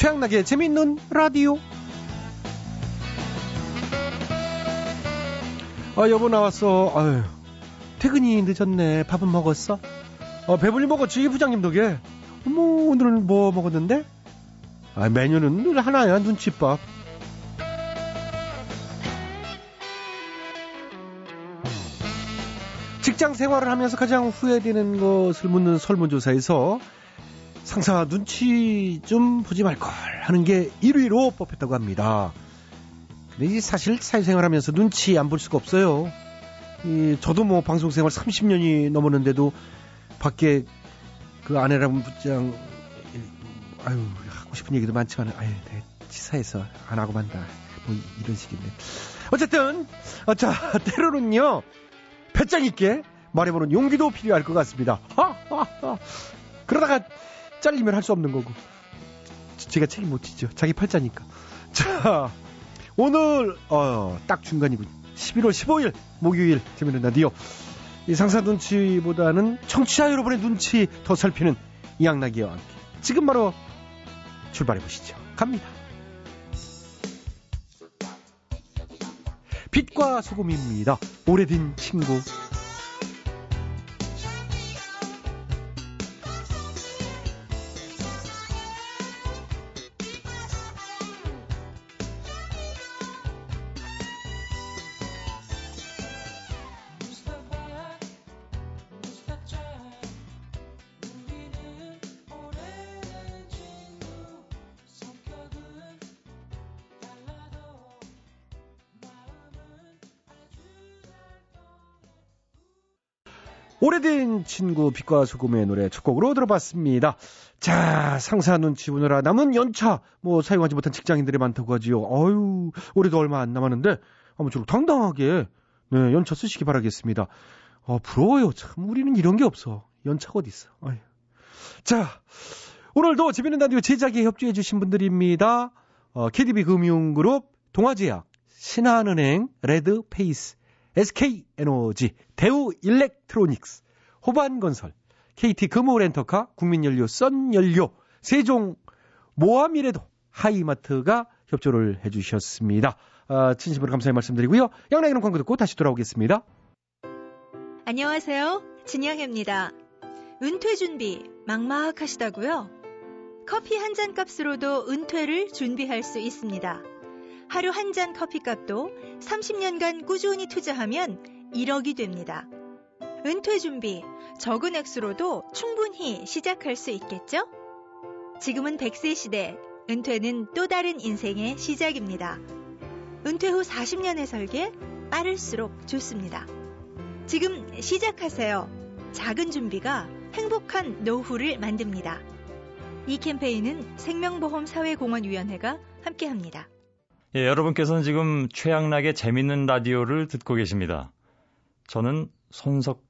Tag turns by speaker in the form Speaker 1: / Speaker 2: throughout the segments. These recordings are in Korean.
Speaker 1: 최양락의 재미있는 라디오. 아, 여보 나왔어. 아유, 퇴근이 늦었네. 밥은 먹었어? 어, 배불리 먹었지, 부장님 덕에. 어머, 오늘은 뭐 먹었는데? 아, 메뉴는 늘 하나야, 눈칫밥. 직장 생활을 하면서 가장 후회되는 것을 묻는 설문조사에서 상사 눈치 좀 보지 말걸 하는 게 1위로 뽑혔다고 합니다. 근데 사실 사회생활 하면서 눈치 안 볼 수가 없어요. 이, 저도 뭐 방송생활 30년이 넘었는데도 밖에 그 아내랑 부장, 아유, 하고 싶은 얘기도 많지만, 아유, 내 치사해서 안 하고 만다. 뭐 이런 식인데. 어쨌든, 어, 자, 때로는요, 배짱 있게 말해보는 용기도 필요할 것 같습니다. 하하하. 그러다가 잘리면 할 수 없는 거고. 제가 책임 못 지죠. 자기 팔자니까. 자, 오늘, 어, 딱 중간이고. 11월 15일, 목요일, 재밌는 라디오. 이 상사 눈치보다는 청취자 여러분의 눈치 더 살피는 이양나기와 함께. 지금 바로 출발해 보시죠. 갑니다. 빛과 소금입니다. 오래된 친구. 친구 빛과 소금의 노래 첫 곡으로 들어봤습니다. 자, 상사 눈치 보느라 남은 연차 뭐 사용하지 못한 직장인들이 많다고 하지요. 어유 올해도 얼마 안 남았는데 아무쪼록 당당하게 네, 연차 쓰시기 바라겠습니다. 어, 부러워요. 참 우리는 이런 게 없어. 연차가 어디 있어. 어휴. 자, 오늘도 재밌는 라디오 제작에 협조해 주신 분들입니다. 어, KDB 금융그룹, 동아제약, 신한은행, 레드페이스, SK에너지, 대우일렉트로닉스, 호반건설, KT 금호렌터카, 국민연료, 썬연료, 세종, 모아미래도, 하이마트가 협조를 해주셨습니다. 아, 진심으로 감사의 말씀드리고요. 양락이는 광고 듣고 다시 돌아오겠습니다.
Speaker 2: 안녕하세요. 진영입니다. 은퇴 준비 막막하시다고요? 커피 한 잔 값으로도 은퇴를 준비할 수 있습니다. 하루 한 잔 커피 값도 30년간 꾸준히 투자하면 1억이 됩니다. 은퇴 준비 적은 액수로도 충분히 시작할 수 있겠죠? 지금은 100세 시대, 은퇴는 또 다른 인생의 시작입니다. 은퇴 후 40년의 설계 빠를수록 좋습니다. 지금 시작하세요. 작은 준비가 행복한 노후를 만듭니다. 이 캠페인은 생명보험사회공헌위원회가 함께합니다.
Speaker 3: 예, 여러분께서는 지금 최양락의 재밌는 라디오를 듣고 계십니다. 저는 손석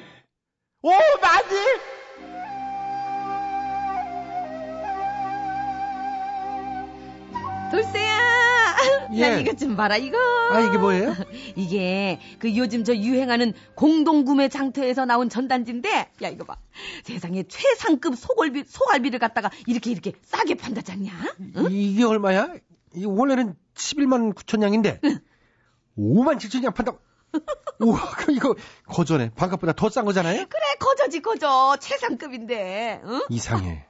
Speaker 1: 오, 마님!
Speaker 4: 돌쇠야!
Speaker 1: 예.
Speaker 4: 야, 이것 좀 봐라, 이거.
Speaker 1: 아, 이게 뭐예요?
Speaker 4: 이게 그 요즘 저 유행하는 공동구매 장터에서 나온 전단지인데, 야, 이거 봐. 세상에 최상급 소갈비, 소갈비를 갖다가 이렇게 이렇게 싸게 판다잖냐? 응?
Speaker 1: 이게 얼마야? 이 원래는 11만 9천 양인데 5만 7천 양 판다고. 우와, 그럼 이거 거저네. 반값보다 더 싼 거잖아요?
Speaker 4: 그래, 거저지, 거저. 최상급인데, 응?
Speaker 1: 이상해.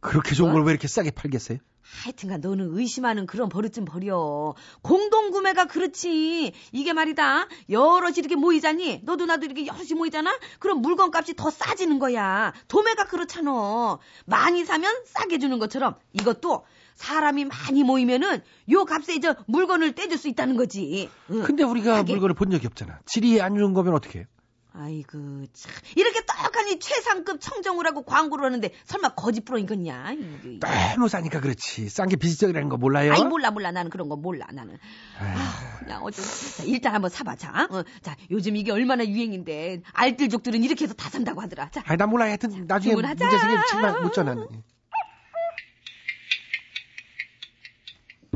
Speaker 1: 그렇게 좋은 걸 왜 이렇게 싸게 팔겠어요?
Speaker 4: 하여튼간 너는 의심하는 그런 버릇 좀 버려. 공동구매가 그렇지. 이게 말이다. 여럿이 이렇게 모이자니 너도 나도 이렇게 여럿이 모이잖아. 그럼 물건값이 더 싸지는 거야. 도매가 그렇잖아. 많이 사면 싸게 주는 것처럼 이것도 사람이 많이 모이면은 요 값에 이제 물건을 떼줄 수 있다는 거지. 응.
Speaker 1: 근데 우리가
Speaker 4: 싸게.
Speaker 1: 물건을 본 적이 없잖아. 질이 안 좋은 거면 어떻게 해요?
Speaker 4: 아이고 참 이렇게 떡하니 최상급 청정우라고 광고를 하는데 설마 거짓 프로이겠냐? 이거.
Speaker 1: 너무 싸니까 그렇지. 싼 게 비지적이라는 거 몰라요?
Speaker 4: 아이 몰라 몰라 나는 그런 거 몰라 나는. 아, 그냥 어제 자, 일단 한번 사봐 자. 어, 자 요즘 이게 얼마나 유행인데 알뜰족들은 이렇게 해서 다 산다고 하더라. 자
Speaker 1: 아니, 난 몰라. 하여튼 나중에
Speaker 4: 주문하자.
Speaker 1: 문제 생기면 정말 못 전하는.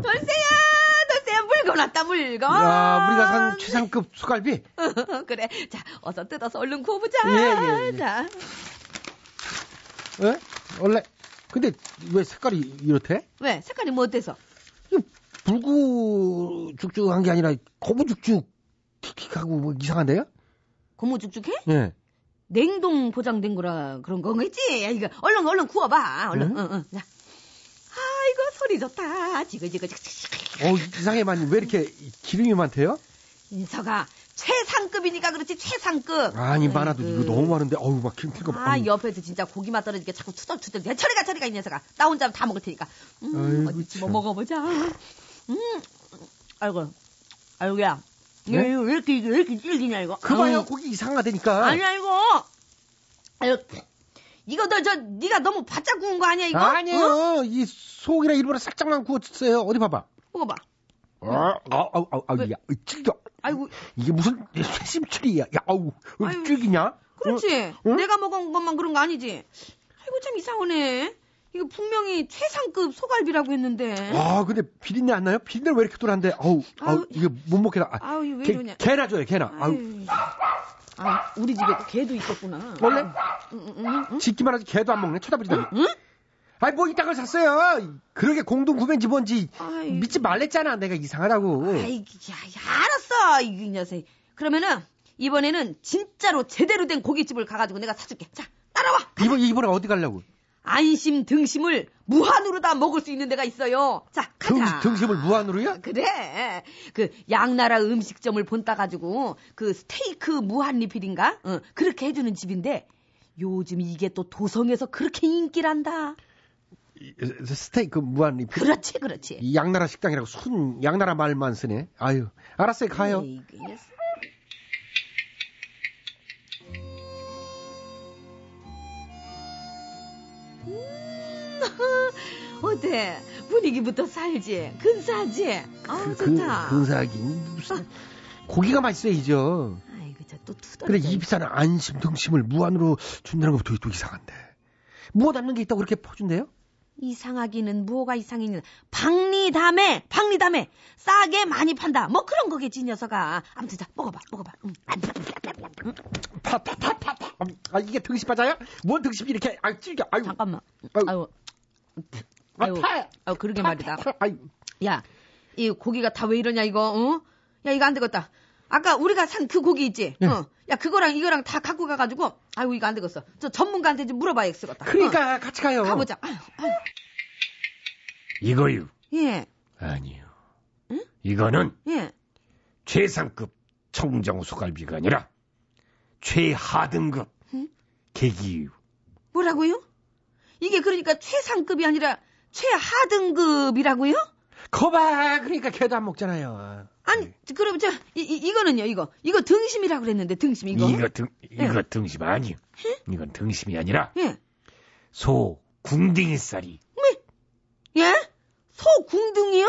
Speaker 4: 돌쇠야 돌쇠야 물건 왔다 물건.
Speaker 1: 야, 우리가 산 최상급 소갈비.
Speaker 4: 그래 자 어서 뜯어서 얼른 구워보자.
Speaker 1: 예, 예, 예.
Speaker 4: 자
Speaker 1: 예? 원래 근데 왜 색깔이 이렇대?
Speaker 4: 왜 색깔이 뭐 어때서?
Speaker 1: 불구죽죽한 게 아니라 거부죽죽 킥킥하고 뭐 이상한데요?
Speaker 4: 고무죽죽해?
Speaker 1: 예.
Speaker 4: 냉동 포장된 거라 그런 거겠지? 야, 이거 얼른 얼른 구워봐. 얼른.
Speaker 1: 응?
Speaker 4: 응, 응. 자. 아이고 소리 좋다. 지그지그.
Speaker 1: 어 이상해만 왜 이렇게 기름이 많대요?
Speaker 4: 인서가 최상급이니까 그렇지 최상급.
Speaker 1: 아니 많아도
Speaker 4: 아이고.
Speaker 1: 이거 너무 많은데 어우 막 튀고
Speaker 4: 아 옆에서 진짜 고기만 떨어지게 자꾸 투덜투덜. 야, 처리가 처리가 이 녀석아. 나 혼자 다 먹을 테니까. 음,
Speaker 1: 아이고,
Speaker 4: 어디
Speaker 1: 참.
Speaker 4: 먹어보자. 음, 아이고, 아이고야.
Speaker 1: 네?
Speaker 4: 왜, 왜 이렇게 왜 이렇게 질기냐 이거?
Speaker 1: 그
Speaker 4: 아유.
Speaker 1: 고기 이상하다니까.
Speaker 4: 아니야 이거. 아유, 이거 너 저 네가 너무 바짝 구운 거 아니야 이거?
Speaker 1: 아니에요.
Speaker 4: 어?
Speaker 1: 이 속이랑 일부러 살짝만 구웠어요. 어디 봐봐.
Speaker 4: 먹어봐.
Speaker 1: 아, 아우, 아우, 아우, 아우,
Speaker 4: 왜?
Speaker 1: 야, 찔겨.
Speaker 4: 아이고,
Speaker 1: 이게 무슨 쇠심추리야. 야, 아우, 왜 찔기냐?
Speaker 4: 그렇지.
Speaker 1: 응?
Speaker 4: 내가 먹은 것만 그런 거 아니지. 아이고 참 이상하네. 이거 분명히 최상급 소갈비라고 했는데.
Speaker 1: 아, 근데 비린내 안 나요? 비린내 왜 이렇게 돌았는데? 아우, 아우. 이게 못 먹겠다. 아,
Speaker 4: 아우 왜
Speaker 1: 개,
Speaker 4: 이러냐.
Speaker 1: 개나 줘요, 개나. 아우,
Speaker 4: 아유. 아, 우리 집에 개도 있었구나.
Speaker 1: 원래
Speaker 4: 응, 응, 응, 응.
Speaker 1: 짓기만 하지 개도 안 먹네. 쳐다보지도
Speaker 4: 응?
Speaker 1: 아니, 뭐 이딴 걸 샀어요. 그러게 공동 구매인지 뭔지
Speaker 4: 아이.
Speaker 1: 믿지 말랬잖아. 내가 이상하다고.
Speaker 4: 아이, 야, 야, 알았어. 이 녀석. 그러면은 이번에는 진짜로 제대로 된 고깃집을 가가지고 내가 사줄게. 자, 따라와.
Speaker 1: 이번, 이번에 어디 가려고?
Speaker 4: 안심 등심을 무한으로 다 먹을 수 있는 데가 있어요. 자,
Speaker 1: 등,
Speaker 4: 가자.
Speaker 1: 등 심을 무한으로요?
Speaker 4: 그래. 그 양나라 음식점을 본따 가지고 그 스테이크 무한 리필인가? 어, 그렇게 해주는 집인데 요즘 이게 또 도성에서 그렇게 인기란다.
Speaker 1: 이- 스테이크 무한 리필.
Speaker 4: 그렇지, 그렇지.
Speaker 1: 이 양나라 식당이라고 순 양나라 말만 쓰네. 아유, 알았어요, 가요.
Speaker 4: 에이, 어때? 분위기부터 살지? 근사하지? 아,
Speaker 1: 그,
Speaker 4: 좋다.
Speaker 1: 근사하기 무슨 고기가 맛있어야죠.
Speaker 4: 아이고, 저또 투덜.
Speaker 1: 그래 이 비싼 안심 등심을 무한으로 준다는 것부터 또 이상한데. 무엇 않는 게 있다고 그렇게 퍼준대요?
Speaker 4: 이상하기는 뭐가 이상이냐. 박리담에, 박리담에 싸게 많이 판다. 뭐 그런 거겠지, 이 녀석아. 아무튼 자, 먹어봐, 먹어봐. 응.
Speaker 1: 파파파파파. 아 이게 등심 맞아요? 뭔 등심이 이렇게 아 찔겨. 아유.
Speaker 4: 잠깐만.
Speaker 1: 아유.
Speaker 4: 아유,
Speaker 1: 아,
Speaker 4: 아유,
Speaker 1: 파.
Speaker 4: 아유, 그러게 말이다.
Speaker 1: 파, 아유.
Speaker 4: 야, 이 고기가 다 왜 이러냐, 이거, 어? 야, 이거 안 되겠다. 아까 우리가 산 그 고기 있지?
Speaker 1: 네.
Speaker 4: 어. 야, 그거랑 이거랑 다 갖고 가가지고, 아이고, 이거 안 되겠어. 저 전문가한테 좀 물어봐야겠어.
Speaker 1: 그러니까 같이 가요.
Speaker 4: 어, 가보자. 아유, 아유.
Speaker 5: 이거요.
Speaker 4: 예,
Speaker 5: 아니요.
Speaker 4: 응?
Speaker 5: 이거는
Speaker 4: 예.
Speaker 5: 최상급 청정 소갈비가 아니라 최하등급
Speaker 4: 응?
Speaker 5: 개기유.
Speaker 4: 뭐라고요? 이게 그러니까 최상급이 아니라 최하등급이라고요?
Speaker 1: 거봐. 그러니까 개도 안 먹잖아요.
Speaker 4: 아니, 그럼 저, 이, 이, 이 거는요, 이거. 이거 등심이라고 그랬는데, 등심, 이거.
Speaker 5: 이거 등 이거
Speaker 4: 예.
Speaker 5: 등심 아니요. 이건 등심이 아니라
Speaker 4: 예.
Speaker 5: 소 궁딩이살이.
Speaker 4: 예? 소 궁둥이요?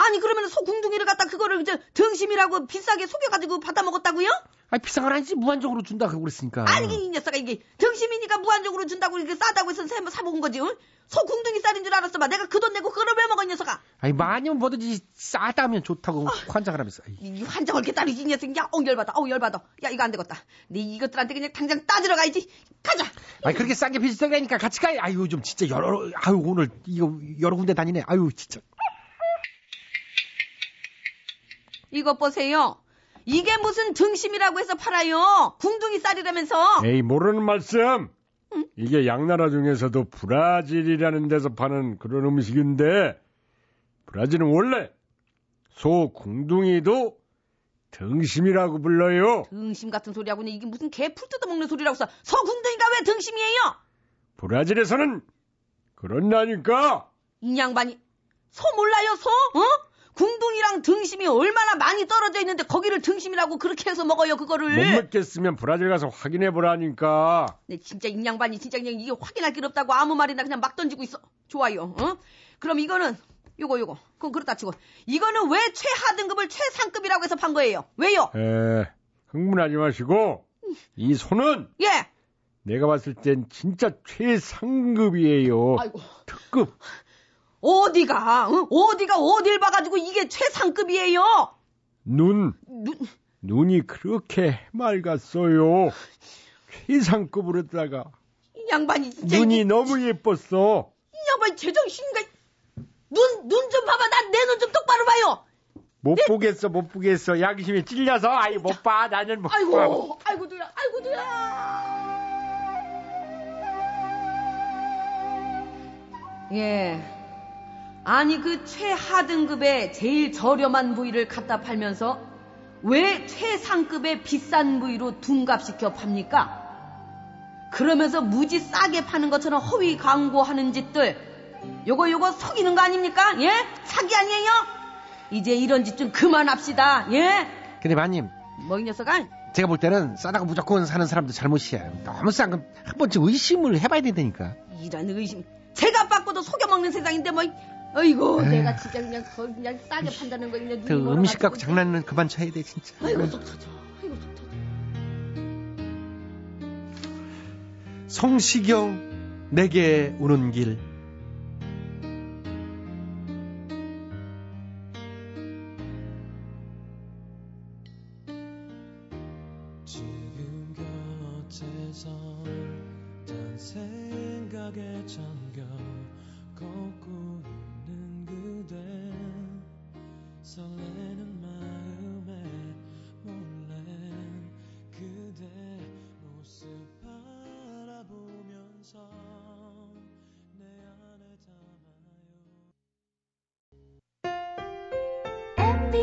Speaker 4: 아니, 그러면 소 궁둥이를 갖다 그거를 이제 등심이라고 비싸게 속여가지고 받아 먹었다고요?
Speaker 1: 아 비싼 건 아니지 무한적으로 준다고 그랬으니까.
Speaker 4: 아니, 이 녀석아, 이게 등심이니까 무한적으로 준다고 이렇게 싸다고 해서 사- 사 먹은 거지, 응? 소 궁둥이 쌀인 줄 알았어, 봐. 내가 그 돈 내고 그거를 왜 먹어, 이 녀석아?
Speaker 1: 아니 많이면 뭐든지 싸다면 좋다고
Speaker 4: 아.
Speaker 1: 환장을 하면서. 아이.
Speaker 4: 이 환장을 이렇게 따르지, 이 녀석. 야, 어, 열받아, 어, 열받아. 야, 이거 안 되겠다. 네 이것들한테 그냥 당장 따지러 가야지. 가자!
Speaker 1: 아니 그렇게 싼게 비슷하니까 같이 가요. 아유 요즘 진짜 여러 아유 오늘 이거 여러 군데 다니네. 아유 진짜.
Speaker 4: 이것 보세요. 이게 무슨 등심이라고 해서 팔아요. 궁둥이 쌀이라면서.
Speaker 5: 에이 모르는 말씀. 이게 양나라 중에서도 브라질이라는 데서 파는 그런 음식인데 브라질은 원래 소 궁둥이도 등심이라고 불러요.
Speaker 4: 등심 같은 소리하고는 이게 무슨 개풀 뜯어먹는 소리라고 써. 서궁둥이가 왜 등심이에요?
Speaker 5: 브라질에서는 그런다니까.
Speaker 4: 이 양반이 소 몰라요 소? 어? 궁둥이랑 등심이 얼마나 많이 떨어져 있는데 거기를 등심이라고 그렇게 해서 먹어요 그거를.
Speaker 5: 못 먹겠으면 브라질 가서 확인해 보라니까.
Speaker 4: 네, 진짜 인양반이 진짜 그냥 이게 확인할 길 없다고 아무 말이나 그냥 막 던지고 있어. 좋아요. 어? 그럼 이거는 요거 요거. 그건 그렇다 치고 이거는 왜 최하등급을 최상급이라고 해서 판 거예요? 왜요?
Speaker 5: 에, 흥분하지 마시고 이 손은
Speaker 4: 예.
Speaker 5: 내가 봤을 땐 진짜 최상급이에요.
Speaker 4: 아이고.
Speaker 5: 특급.
Speaker 4: 어디가? 응? 어디가 어딜 봐가지고 이게 최상급이에요?
Speaker 5: 눈,
Speaker 4: 눈,
Speaker 5: 눈이 그렇게 맑았어요. 최상급으로다가
Speaker 4: 이 양반이 진짜
Speaker 5: 눈이
Speaker 4: 이게,
Speaker 5: 너무 예뻤어.
Speaker 4: 이 양반이 제정신인가? 눈, 눈 좀 봐봐. 난 내 눈 좀 똑바로 봐요.
Speaker 5: 못 보겠어, 못 보겠어. 양심이 찔려서 아이 못 봐. 나는 못 봐.
Speaker 4: 아이고, 아이고, 누야, 아이고, 누야. 예. 아니, 그 최하등급의 제일 저렴한 부위를 갖다 팔면서 왜 최상급의 비싼 부위로 둔갑시켜 팝니까? 그러면서 무지 싸게 파는 것처럼 허위 광고하는 짓들. 요거, 요거 속이는 거 아닙니까? 예? 사기 아니에요? 이제 이런 짓 좀 그만합시다. 예?
Speaker 1: 근데 마님,
Speaker 4: 뭐 이 녀석아?
Speaker 1: 제가 볼 때는 싸다고 무조건 사는 사람도 잘못이에요. 너무 싼 건 한 번쯤 의심을 해봐야 된다니까.
Speaker 4: 이런 의심. 제가 받고도 속여먹는 세상인데 뭐. 어이구
Speaker 1: 에휴.
Speaker 4: 내가 진짜 그냥 거 그냥 싸게 판다는 거 그냥
Speaker 1: 그
Speaker 4: 눈이
Speaker 1: 음식 갖고. 장난은 그만 쳐야 돼 진짜.
Speaker 4: 아이고 속 터져. 아이고 속 터져.
Speaker 1: 성시경 내게 오는 길.
Speaker 6: 지금 곁에서 단 생각에 잠겨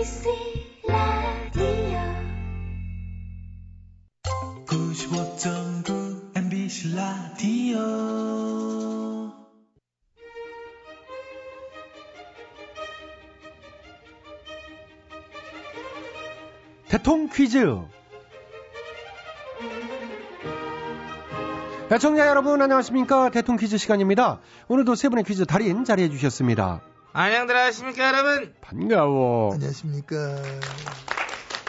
Speaker 7: MBC 라디오
Speaker 6: 95.9 MBC 라디오
Speaker 1: 대통 퀴즈. 애청자 여러분 안녕하십니까 대통 퀴즈 시간입니다. 오늘도 세 분의 퀴즈 달인 자리해 주셨습니다.
Speaker 8: 안녕들 하십니까 여러분
Speaker 5: 반가워.
Speaker 9: 안녕하십니까.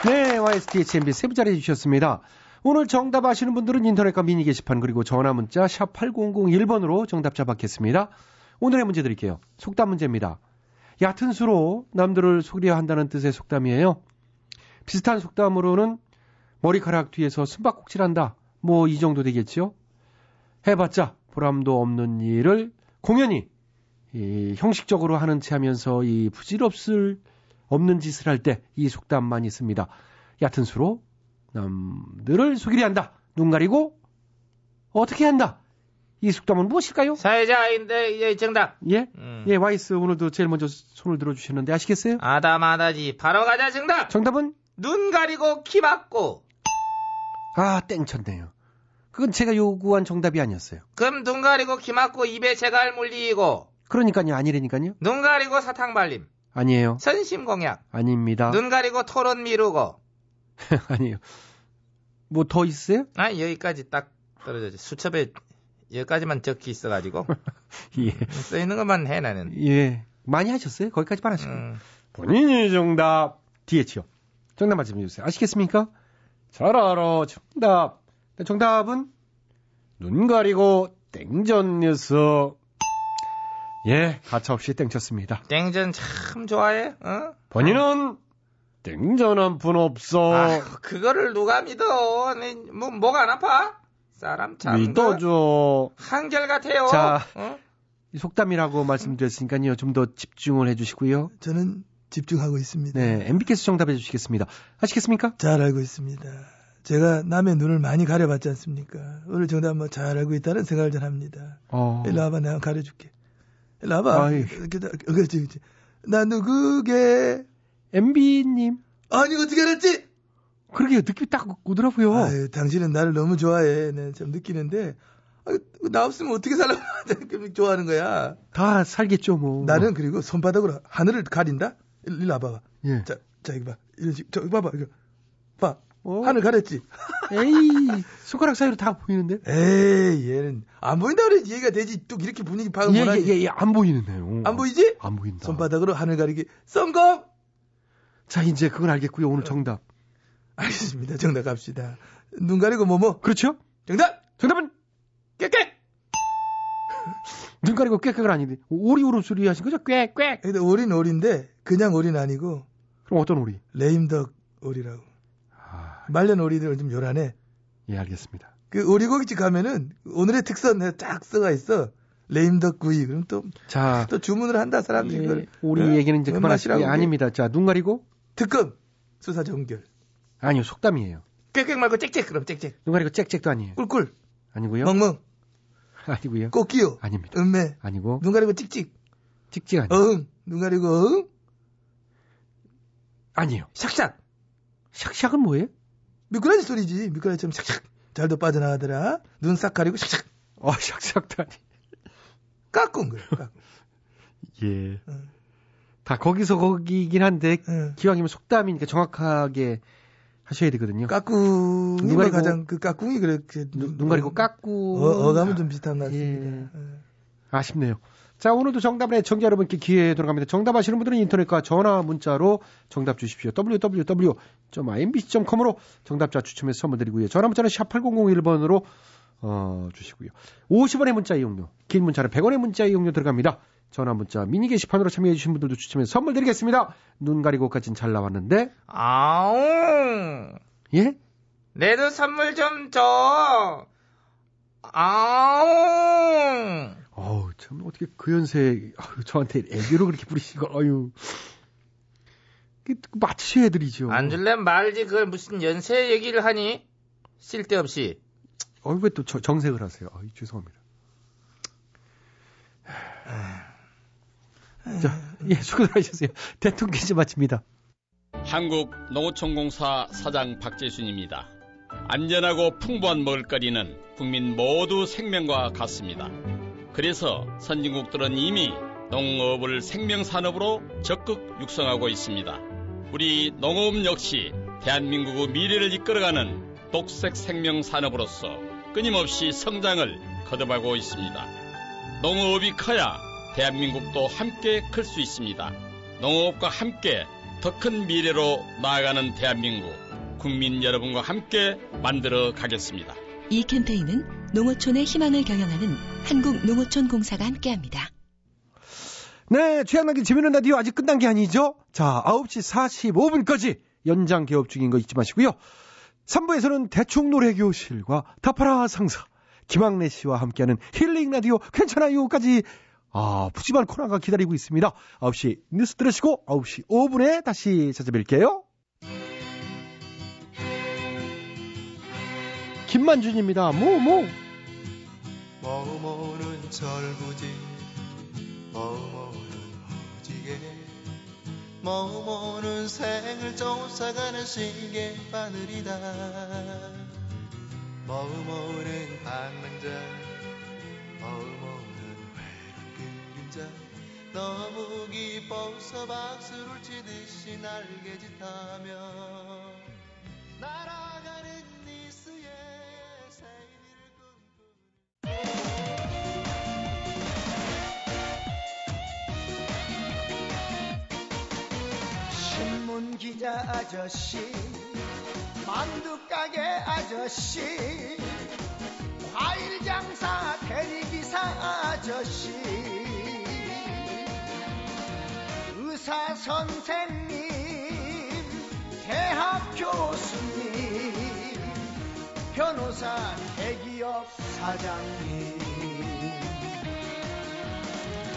Speaker 1: 네, YSTHMB 세부 자리 해 주셨습니다. 오늘 정답 아시는 분들은 인터넷과 미니 게시판 그리고 전화 문자 샵 8001번으로 정답자 받겠습니다. 오늘의 문제 드릴게요. 속담 문제입니다. 얕은 수로 남들을 속이려 한다는 뜻의 속담이에요. 비슷한 속담으로는 머리카락 뒤에서 숨바꼭질한다. 뭐 이 정도 되겠지요. 해봤자 보람도 없는 일을 공연히 이 형식적으로 하는 채 하면서 이 부질없을 없는 짓을 할 때 이 속담 많이 씁니다. 얕은 수로 남들을 속이려 한다. 눈 가리고 어떻게 한다. 이 속담은 무엇일까요?
Speaker 8: 사회자인데 이제 정답
Speaker 1: 예?
Speaker 8: 음.
Speaker 1: 예, 와이스 오늘도 제일 먼저 손을 들어주셨는데 아시겠어요?
Speaker 8: 아다마다지 바로 가자 정답
Speaker 1: 정답은?
Speaker 8: 눈 가리고 키 막고
Speaker 1: 아, 땡쳤네요. 그건 제가 요구한 정답이 아니었어요.
Speaker 8: 그럼 눈 가리고 키 막고 입에 재갈 물리고
Speaker 1: 그러니까요, 아니라니까요?
Speaker 8: 눈 가리고 사탕 발림
Speaker 1: 아니에요.
Speaker 8: 선심 공약
Speaker 1: 아닙니다.
Speaker 8: 눈 가리고 토론 미루고
Speaker 1: 아니에요. 뭐 더 있어요?
Speaker 8: 아 여기까지 딱 떨어졌지 수첩에 여기까지만 적기 있어가지고
Speaker 1: 예.
Speaker 8: 써 있는 것만 해 나는
Speaker 1: 예. 많이 하셨어요? 거기까지만 하시고.
Speaker 8: 음.
Speaker 1: 본인이 정답. DH요. 정답 말씀해 주세요. 아시겠습니까? 잘 알아. 정답. 네, 정답은 눈 가리고 땡전 녀석. 예, 가차없이 땡쳤습니다.
Speaker 8: 땡전 참 좋아해 어?
Speaker 5: 본인은 땡전 한 푼 없어.
Speaker 8: 아 그거를 누가 믿어 네, 뭐 뭐가 안 아파 사람 참
Speaker 5: 믿어줘.
Speaker 8: 한결 같아요
Speaker 1: 자.
Speaker 8: 어?
Speaker 1: 이 속담이라고 말씀드렸으니까요. 좀 더 집중을 해 주시고요.
Speaker 9: 저는 집중하고 있습니다.
Speaker 1: 네, MB께서 정답해 주시겠습니다. 아시겠습니까?
Speaker 9: 잘 알고 있습니다. 제가 남의 눈을 많이 가려봤지 않습니까? 오늘 정답 뭐 잘 알고 있다는 생각을 전 합니다.
Speaker 1: 어.
Speaker 9: 일로 와봐, 내가 가려줄게. 일로 와봐.
Speaker 1: 아이.
Speaker 9: 그다- 그렇지, 그렇지. 나 누구게?
Speaker 1: MB님.
Speaker 9: 아니, 어떻게 알았지?
Speaker 1: 그러게요. 느낌이 딱 오더라고요.
Speaker 9: 아유, 당신은 나를 너무 좋아해. 내가 좀 느끼는데. 아, 나 없으면 어떻게 살라고 좋아하는 거야.
Speaker 1: 다 살겠죠, 뭐.
Speaker 9: 나는 그리고 손바닥으로 하늘을 가린다? 일로 와봐.
Speaker 1: 예.
Speaker 9: 자, 자, 이거 봐. 이런 식, 저, 이거 봐봐. 이거. 봐.
Speaker 1: 어?
Speaker 9: 하늘 가렸지?
Speaker 1: 에이, 손가락 사이로 다 보이는데?
Speaker 9: 에이, 얘는 안 보인다 그래. 얘가 되지. 또 이렇게 분위기 파악
Speaker 1: 예,
Speaker 9: 못하지.
Speaker 1: 예, 예, 예, 안 보이는데요.
Speaker 9: 안 보이지?
Speaker 1: 안 보인다.
Speaker 9: 손바닥으로 하늘 가리기. 성공!
Speaker 1: 자, 이제 그건 알겠고요. 오늘 정답.
Speaker 9: 알겠습니다. 정답 갑시다. 눈 가리고 뭐뭐?
Speaker 1: 그렇죠?
Speaker 9: 정답!
Speaker 1: 정답은
Speaker 9: 깨깨!
Speaker 1: 눈 가리고 꽥꽥은 아닌데. 오리 울음소리 하신 거죠? 꽥 꽥.
Speaker 9: 근데 오리는 오리인데, 그냥 오리는 아니고,
Speaker 1: 그럼 어떤 오리?
Speaker 9: 레임덕 오리라고. 말년 오리들은 좀 요란해.
Speaker 1: 예, 알겠습니다.
Speaker 9: 그 오리고기집 가면은 오늘의 특선 쫙 써가 있어. 레임덕 구이. 그럼 또,
Speaker 1: 자,
Speaker 9: 또 주문을 한다, 사람들이.
Speaker 1: 예,
Speaker 9: 그걸.
Speaker 1: 오리
Speaker 9: 예?
Speaker 1: 얘기는 이제.
Speaker 9: 맛이라고
Speaker 1: 예, 아닙니다. 자, 눈 가리고?
Speaker 9: 특검. 수사 종결.
Speaker 1: 아니요, 속담이에요.
Speaker 9: 꽥꽥 말고 짹짹 그럼 짹짹.
Speaker 1: 눈 가리고 짹짹도 아니에요.
Speaker 9: 꿀꿀.
Speaker 1: 아니고요.
Speaker 9: 멍멍.
Speaker 1: 아니고요.
Speaker 9: 꽃기요.
Speaker 1: 아닙니다.
Speaker 9: 은매.
Speaker 1: 아니고
Speaker 9: 눈 가리고 찍찍.
Speaker 1: 찍찍 아니에요.
Speaker 9: 어흥. 눈 가리고 어흥.
Speaker 1: 아니에요.
Speaker 9: 샥샥.
Speaker 1: 샥샥은 뭐예요?
Speaker 9: 미꾸라지 소리지. 미꾸라지처럼 샥샥. 잘도 빠져나가더라. 눈 싹 가리고 샥샥.
Speaker 1: 어, 샥샥도 아니.
Speaker 9: 깎은 거야. 깎은.
Speaker 1: 예.
Speaker 9: 응.
Speaker 1: 다 거기서 거기긴 한데
Speaker 9: 응.
Speaker 1: 기왕이면 속담이니까 정확하게 하셔야 되거든요.
Speaker 9: 까꿍이 눈뭐 가장 그 까꿍이 그렇게
Speaker 1: 눈, 눈 가리고 깎고
Speaker 9: 어, 어감은 좀 비슷한 것 같습니다.
Speaker 1: 예.
Speaker 9: 예.
Speaker 1: 아쉽네요. 자, 오늘도 정답을 청자 여러분께 기회 돌아갑니다. 정답 아시는 분들은 인터넷과 전화 문자로 정답 주십시오. www.imbc.com으로 정답자 추첨해서 선물 드리고요. 전화 문자는 샵 8001번으로 어, 주시고요. 50원의 문자 이용료, 긴 문자는 100원의 문자 이용료 들어갑니다. 전화 문자 미니 게시판으로 참여해 주신 분들도 추첨해서 선물 드리겠습니다. 눈 가리고까지는 잘 나왔는데
Speaker 8: 아웅
Speaker 1: 예?
Speaker 8: 내도 선물 좀 줘. 아웅
Speaker 1: 어우, 참, 어떻게 그 연세에, 아유, 저한테 애교로 그렇게 부리시고, 아유. 그, 맞추셔야 드리죠.
Speaker 8: 안 줄래 말지 그걸 무슨 연세 얘기를 하니 쓸데없이
Speaker 1: 어이, 왜또 정색을 하세요? 아유, 죄송합니다. 자, 예, 수고들 하셨어요. 대통령 퀴즈 마칩니다.
Speaker 10: 한국농어촌공사 사장 박재순입니다. 안전하고 풍부한 먹을거리는 국민 모두 생명과 같습니다. 그래서 선진국들은 이미 농업을 생명산업으로 적극 육성하고 있습니다. 우리 농업 역시 대한민국의 미래를 이끌어가는 독색 생명산업으로서 끊임없이 성장을 거듭하고 있습니다. 농업이 커야 대한민국도 함께 클 수 있습니다. 농업과 함께 더 큰 미래로 나아가는 대한민국 국민 여러분과 함께 만들어 가겠습니다.
Speaker 11: 이 캠페인은 농어촌의 희망을 경영하는 한국농어촌공사가 함께합니다.
Speaker 1: 네, 최양락의 재미있는 라디오 아직 끝난 게 아니죠? 자, 9시 45분까지 연장 개업 중인 거 잊지 마시고요. 3부에서는 대충 노래 교실과 다파라 상사, 김학래 씨와 함께하는 힐링 라디오 괜찮아요까지 아, 푸짐한 코너가 기다리고 있습니다. 9시 뉴스 들으시고 9시 5분에 다시 찾아뵐게요. 김만준입니다. 뭐, 뭐.
Speaker 6: 머무는 철부지 머무는 허지게 머무는 생을 쫓아가는 시계 바늘이다 머무는 방랑자 머무는 외로운 그림자 너무 기뻐서 박수를 치듯이 날개짓하며 날아가는
Speaker 12: 기자 아저씨, 만두 가게 아저씨, 과일 장사 대리기사 아저씨, 의사 선생님, 대학 교수님, 변호사 대기업 사장님,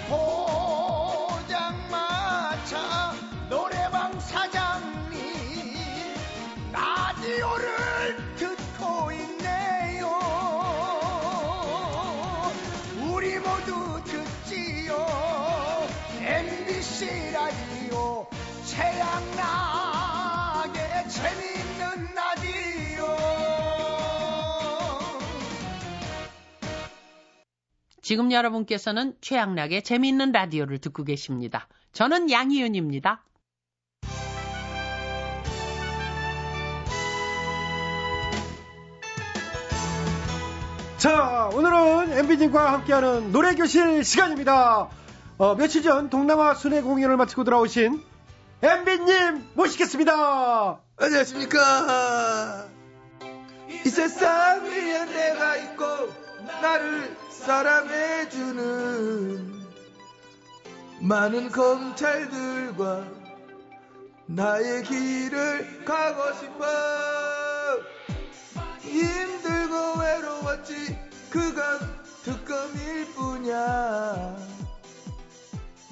Speaker 12: 포
Speaker 13: 지금 여러분께서는 최양락의 재미있는 라디오를 듣고 계십니다. 저는 양희윤입니다.
Speaker 1: 자, 오늘은 엠비진과 함께하는 노래교실 시간입니다. 어, 며칠 전 동남아 순회 공연을 마치고 돌아오신 엠비님 모시겠습니다.
Speaker 9: 안녕하십니까. 이 세상 위에 내가 있고 나를 사랑해주는 많은 검찰들과 나의 길을 가고 싶어. 힘들고 외로웠지 그건 특검일 뿐이야.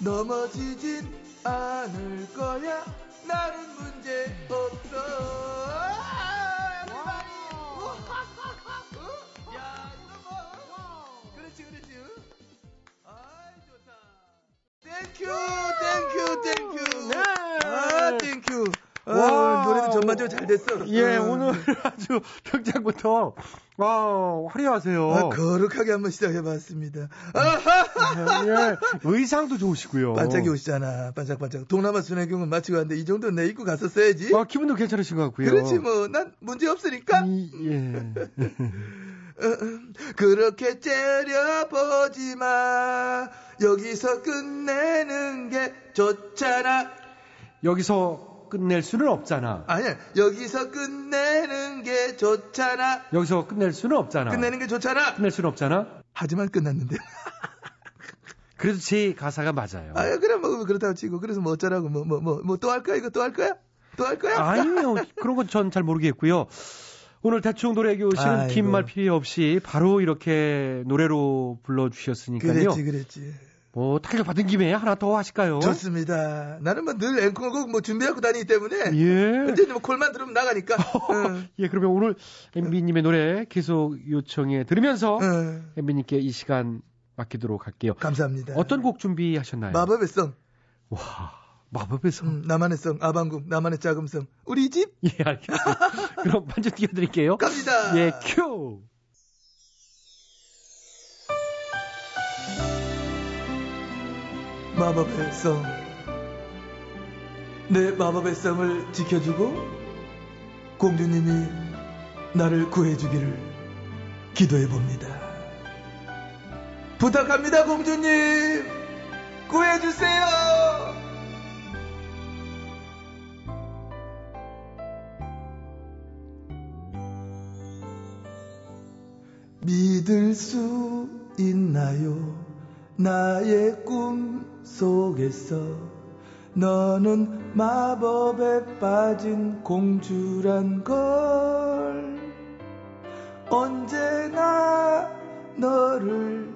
Speaker 9: 넘어지진 않을 거야. 나는 문제 없어 땡큐 땡큐 땡큐 아 땡큐 아,
Speaker 1: 와.
Speaker 9: 노래도 전반적으로 잘 됐어
Speaker 1: 예,
Speaker 9: 어.
Speaker 1: 오늘 아주 평장부터 와, 화려하세요.
Speaker 9: 아, 거룩하게 한번 시작해봤습니다. 아하!
Speaker 1: 예, 의상도 좋으시고요.
Speaker 9: 반짝이 옷이잖아. 반짝반짝. 동남아 순회경은 마치고 왔는데 이 정도는 내 입고 갔었어야지.
Speaker 1: 아, 기분도 괜찮으신 것 같고요.
Speaker 9: 그렇지 뭐. 난 문제 없으니까.
Speaker 1: 예.
Speaker 9: 그렇게 째려보지 마. 여기서 끝내는 게 좋잖아.
Speaker 1: 여기서 끝낼 수는 없잖아.
Speaker 9: 아니야. 여기서 끝내는 게 좋잖아.
Speaker 1: 여기서 끝낼 수는 없잖아.
Speaker 9: 끝내는 게 좋잖아.
Speaker 1: 끝낼 수는 없잖아.
Speaker 9: 하지만 끝났는데.
Speaker 1: 그래도 제 가사가 맞아요.
Speaker 9: 아, 그래 뭐 그렇다고 치고 그래서 뭐 어쩌라고 뭐 뭐 뭐 뭐 또 할 거야 이거 또 할 거야? 또 할 거야?
Speaker 1: 아니요. 그런 건 전 잘 모르겠고요. 오늘 대충 노래 교실은. 긴 말 필요 없이 바로 이렇게 노래로 불러주셨으니까요.
Speaker 9: 그랬지 그랬지.
Speaker 1: 뭐 탄력 받은 김에 하나 더 하실까요?
Speaker 9: 좋습니다. 나는 뭐 늘 앵콜곡 뭐 준비하고 다니기 때문에
Speaker 1: 예.
Speaker 9: 언제든 뭐 콜만 들으면 나가니까. 응.
Speaker 1: 예, 그러면 오늘 MB님의 노래 계속 요청해 들으면서
Speaker 9: 응.
Speaker 1: MB님께 이 시간 맡기도록 할게요.
Speaker 9: 감사합니다.
Speaker 1: 어떤 곡 준비하셨나요?
Speaker 9: 마법의 성.
Speaker 1: 와, 마법의 성.
Speaker 9: 음, 나만의 성, 아방궁, 나만의 자금성. 우리 집
Speaker 1: 예, 알겠습니다. 그럼 반주 띄워드릴게요.
Speaker 9: 갑니다.
Speaker 1: 예, 큐!
Speaker 9: 마법의 성. 내 마법의 성을 지켜주고 공주님이 나를 구해주기를 기도해 봅니다. 부탁합니다, 공주님. 구해주세요. 믿을 수 있나요? 나의 꿈 속에서 너는 마법에 빠진 공주란 걸 언제나 너를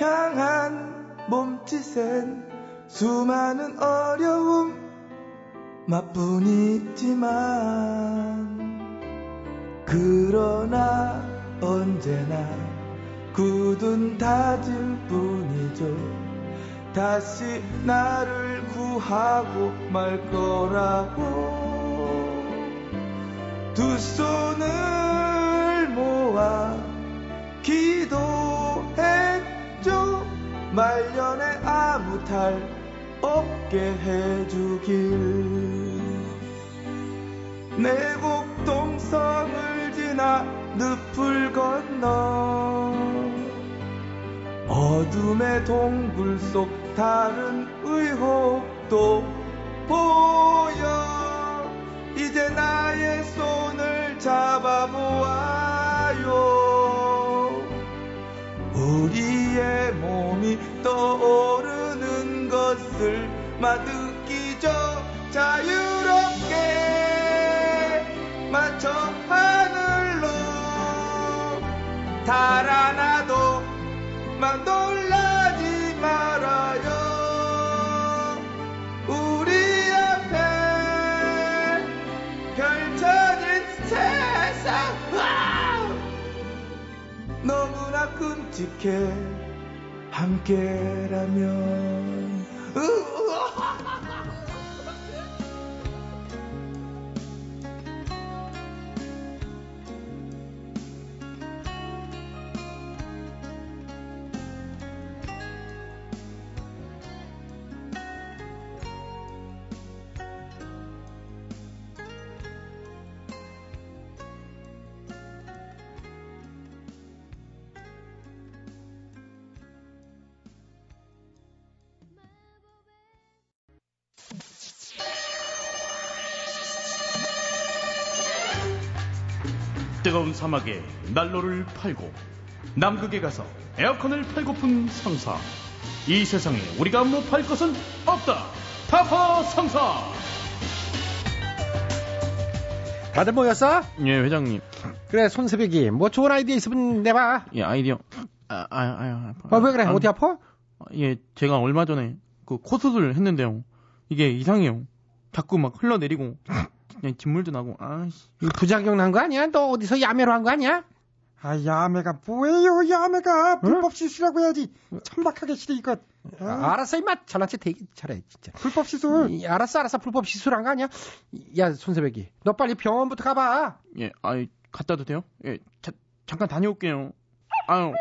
Speaker 9: 향한 몸짓엔 수많은 어려움 맛뿐이지만 그러나 언제나 굳은 다짐 뿐이죠. 다시 나를 구하고 말 거라고. 두 손을 모아 기도했죠. 말년에 아무 탈 없게 해주길. 내 곡동성을 지나 늪을 건너 어둠의 동굴 속 다른 의혹도 보여. 이제 나의 손을 잡아보아요. 우리의 몸이 떠오르는 것을 마드끼죠. 자유 달아나도 막 놀라지 말아요. 우리 앞에 펼쳐진 세상. 와우! 너무나 끔찍해. 함께라면
Speaker 13: 뜨거운 사막에 난로를 팔고 남극에 가서 에어컨을 팔고픈 상사. 이 세상에 우리가 못 팔 것은 없다. 타파 상사.
Speaker 1: 다들 모였어?
Speaker 14: 예, 회장님.
Speaker 1: 그래, 손새벽이. 뭐 좋은 아이디어 있으면 내봐.
Speaker 14: 예, 아이디어. 아, 아, 아,
Speaker 1: 아, 왜 그래? 어디 아파?
Speaker 14: 예, 제가 얼마 전에 그 코 수술 했는데요. 이게 이상해요. 자꾸 막 흘러내리고 그냥 진물도 나고. 아씨.
Speaker 1: 부작용 난 거 아니야? 너 어디서 야매로 한 거 아니야?
Speaker 15: 아, 야매가 뭐예요, 야매가. 불법 시술이라고 해야지. 천박하게 시대 이것.
Speaker 1: 아, 알았어, 임마. 잘난 체 되게 잘해, 진짜.
Speaker 15: 불법 시술.
Speaker 1: 이, 알았어, 알았어. 불법 시술한 거 아니야? 야, 손새벽이. 너 빨리 병원부터 가봐.
Speaker 14: 예, 아이, 갔다도 돼요? 예, 자, 잠깐 다녀올게요. 아유.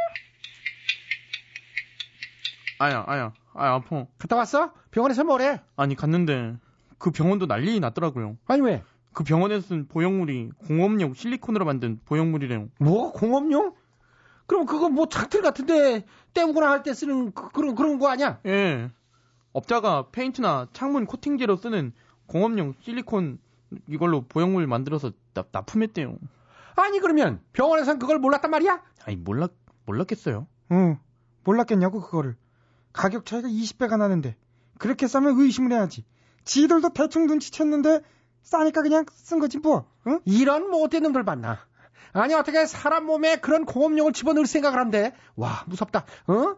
Speaker 14: 아야, 아야, 아야, 아파.
Speaker 1: 갔다 왔어? 병원에서 뭐래?
Speaker 14: 아니, 갔는데, 그 병원도 난리 났더라고요.
Speaker 1: 아니, 왜?
Speaker 14: 그 병원에서 쓴 보형물이 공업용 실리콘으로 만든 보형물이래요.
Speaker 1: 뭐? 공업용? 그럼 그거 뭐 작틀 같은데 떼우거나 할 때 쓰는 그, 그런 그런 거 아니야?
Speaker 14: 예. 업자가 페인트나 창문 코팅제로 쓰는 공업용 실리콘 이걸로 보형물 만들어서 나, 납품했대요.
Speaker 1: 아니 그러면 병원에선 그걸 몰랐단 말이야?
Speaker 14: 아니 몰랐 몰랐겠어요.
Speaker 15: 응. 몰랐겠냐고 그거를. 가격 차이가 20배가 나는데 그렇게 싸면 의심을 해야지. 지들도 대충 눈치챘는데 싸니까 그냥 쓴 거지 뭐. 응?
Speaker 1: 이런 못된 놈들 봤나? 아니 어떻게 사람 몸에 그런 공업용을 집어넣을 생각을 한대? 와 무섭다. 어?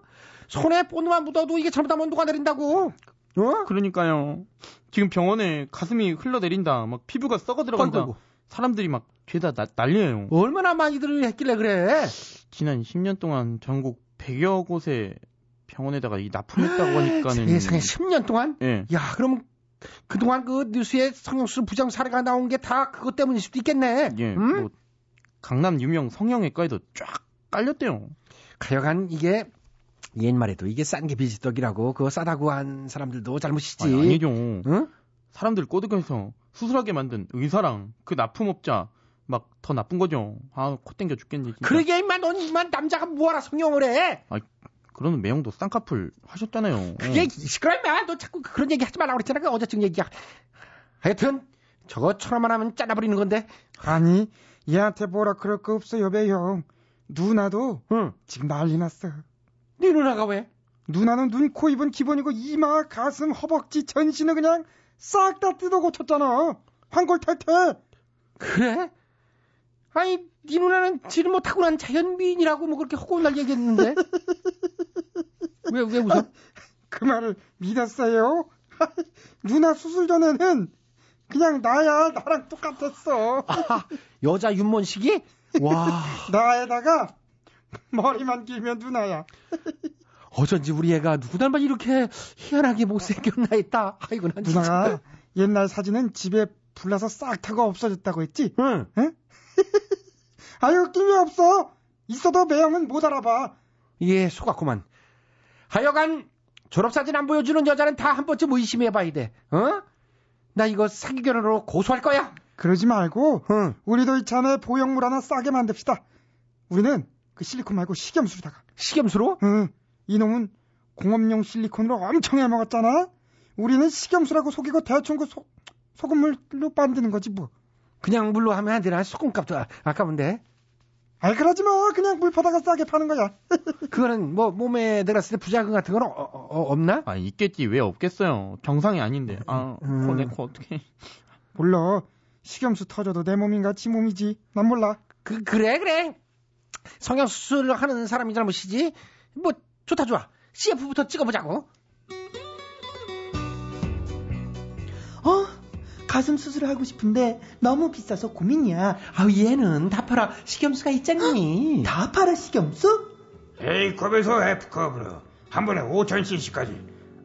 Speaker 1: 손에 본드만 묻어도 이게 잘못하면 누가 내린다고? 어?
Speaker 14: 그러니까요. 지금 병원에 가슴이 흘러내린다. 막 피부가 썩어 들어간다.
Speaker 1: 어이구.
Speaker 14: 사람들이 막 죄다 나- 난리예요.
Speaker 1: 얼마나 많이들 했길래 그래?
Speaker 14: 지난 10년 동안 전국 100여 곳에 병원에다가 이 납품했다고 하니까는
Speaker 1: 세상에 10년 동안?
Speaker 14: 예.
Speaker 1: 야 그럼 그동안 그 뉴스에 성형수술 부정 사례가 나온 게 다 그것 때문일 수도 있겠네.
Speaker 14: 예.
Speaker 1: 음?
Speaker 14: 뭐 강남 유명 성형외과에도 쫙 깔렸대요.
Speaker 1: 하여간 이게 옛말에도 이게 싼 게 비지떡이라고 그거 싸다고 한 사람들도 잘못이지.
Speaker 14: 아니, 아니 죠.
Speaker 1: 응?
Speaker 14: 사람들 꼬드겨서 수술하게 만든 의사랑 그 납품업자 막 더 나쁜 거죠. 아, 코 땡겨 죽겠네. 진짜.
Speaker 1: 그러게 임마 넌 임마 남자가 뭐하라 성형을 해?
Speaker 14: 아, 그러는 매형도 쌍꺼풀 하셨잖아요.
Speaker 1: 그게 시끄러 임마 너 자꾸 그런 얘기 하지 말라고 그랬잖아 그 어제쯤 얘기야. 하여튼 저거 천원만 하면 잘라버리는 건데.
Speaker 15: 아니, 얘한테 뭐라 그럴 거 없어요, 배형. 누나도
Speaker 1: 응.
Speaker 15: 지금 난리 났어.
Speaker 1: 네 누나가 왜?
Speaker 15: 누나는 눈, 코, 입은 기본이고 이마, 가슴, 허벅지, 전신을 그냥 싹 다 뜯어 고쳤잖아. 황골탈퇴.
Speaker 1: 그래? 아니 네 누나는 지금 뭐 타고난 자연미인이라고 뭐 그렇게 허구날 얘기했는데. 왜 왜 웃어?
Speaker 15: 그 말을 믿었어요? 누나 수술 전에는 그냥 나야 나랑 똑같았어.
Speaker 1: 아, 여자 윤몬식이? 와.
Speaker 15: 나에다가 머리만 길면 누나야.
Speaker 1: 어쩐지 우리 애가 누구 닮아 이렇게 희한하게 못생겼나 했다. 아이고 난 진짜.
Speaker 15: 누나가 옛날 사진은 집에 불나서 싹 타고 없어졌다고 했지?
Speaker 1: 응.
Speaker 15: 응? 아유 끼미 없어. 있어도 매형은 못 알아봐.
Speaker 1: 예, 속았구만. 하여간 졸업사진 안 보여주는 여자는 다 한 번쯤 의심해봐야 돼. 어? 나 이거 사기 결혼으로 고소할 거야.
Speaker 15: 그러지 말고
Speaker 1: 응.
Speaker 15: 우리도 이참에 보형물 하나 싸게 만듭시다. 우리는 그 실리콘 말고 식염수로다가.
Speaker 1: 식염수로?
Speaker 15: 응. 이놈은 공업용 실리콘으로 엄청 해먹었잖아. 우리는 식염수라고 속이고 대충 그 소, 소금물로 만드는 거지 뭐.
Speaker 1: 그냥 물로 하면 안 되나? 소금값도 아- 아까운데.
Speaker 15: 아이 그러지 마. 그냥 물 퍼다가 싸게 파는 거야.
Speaker 1: 그거는 뭐 몸에 들었을 때 부작용 같은 건 어, 어, 없나?
Speaker 14: 아, 있겠지. 왜 없겠어요. 정상이 아닌데. 아,
Speaker 1: 음.
Speaker 14: 코, 내코 어떡해.
Speaker 15: 몰라. 식염수 터져도 내 몸인가 지 몸이지. 난 몰라.
Speaker 1: 그, 그래, 그래. 성형수술을 하는 사람이 잘못이지. 뭐, 좋다, 좋아. CF부터 찍어보자고.
Speaker 16: 가슴 수술하고 싶은데 너무 비싸서 고민이야.
Speaker 1: 아 얘는 다 팔아. 식염수가 있잖니.
Speaker 16: 다 팔아 식염수?
Speaker 17: A컵에서 F컵으로 한 번에 5,000cc까지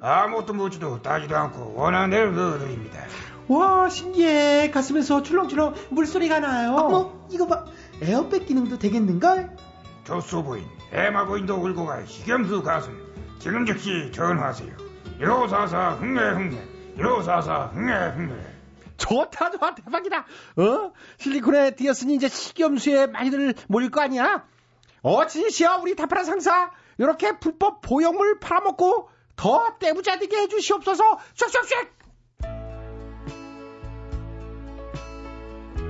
Speaker 17: 아무것도 묻지도 따지도 않고 원하는 대로 넣어드립니다.
Speaker 16: 와 신기해. 가슴에서 출렁출렁 물소리가 나요. 어머 이거 봐. 에어백 기능도 되겠는걸?
Speaker 17: 조수 부인, 해마부인도 울고 갈 식염수 가슴 지금 즉시 전화하세요. 1544 흥내 흥내 1544 흥내 흥내
Speaker 1: 좋다, 좋아. 대박이다. 어? 실리콘에 뒤었으니 이제 식염수에 많이들 몰릴 거 아니야? 어, 진시여, 우리 다파라 상사. 이렇게 불법 보형물 팔아먹고 더 떼부자 되게 해주시옵소서. 슉슉슉!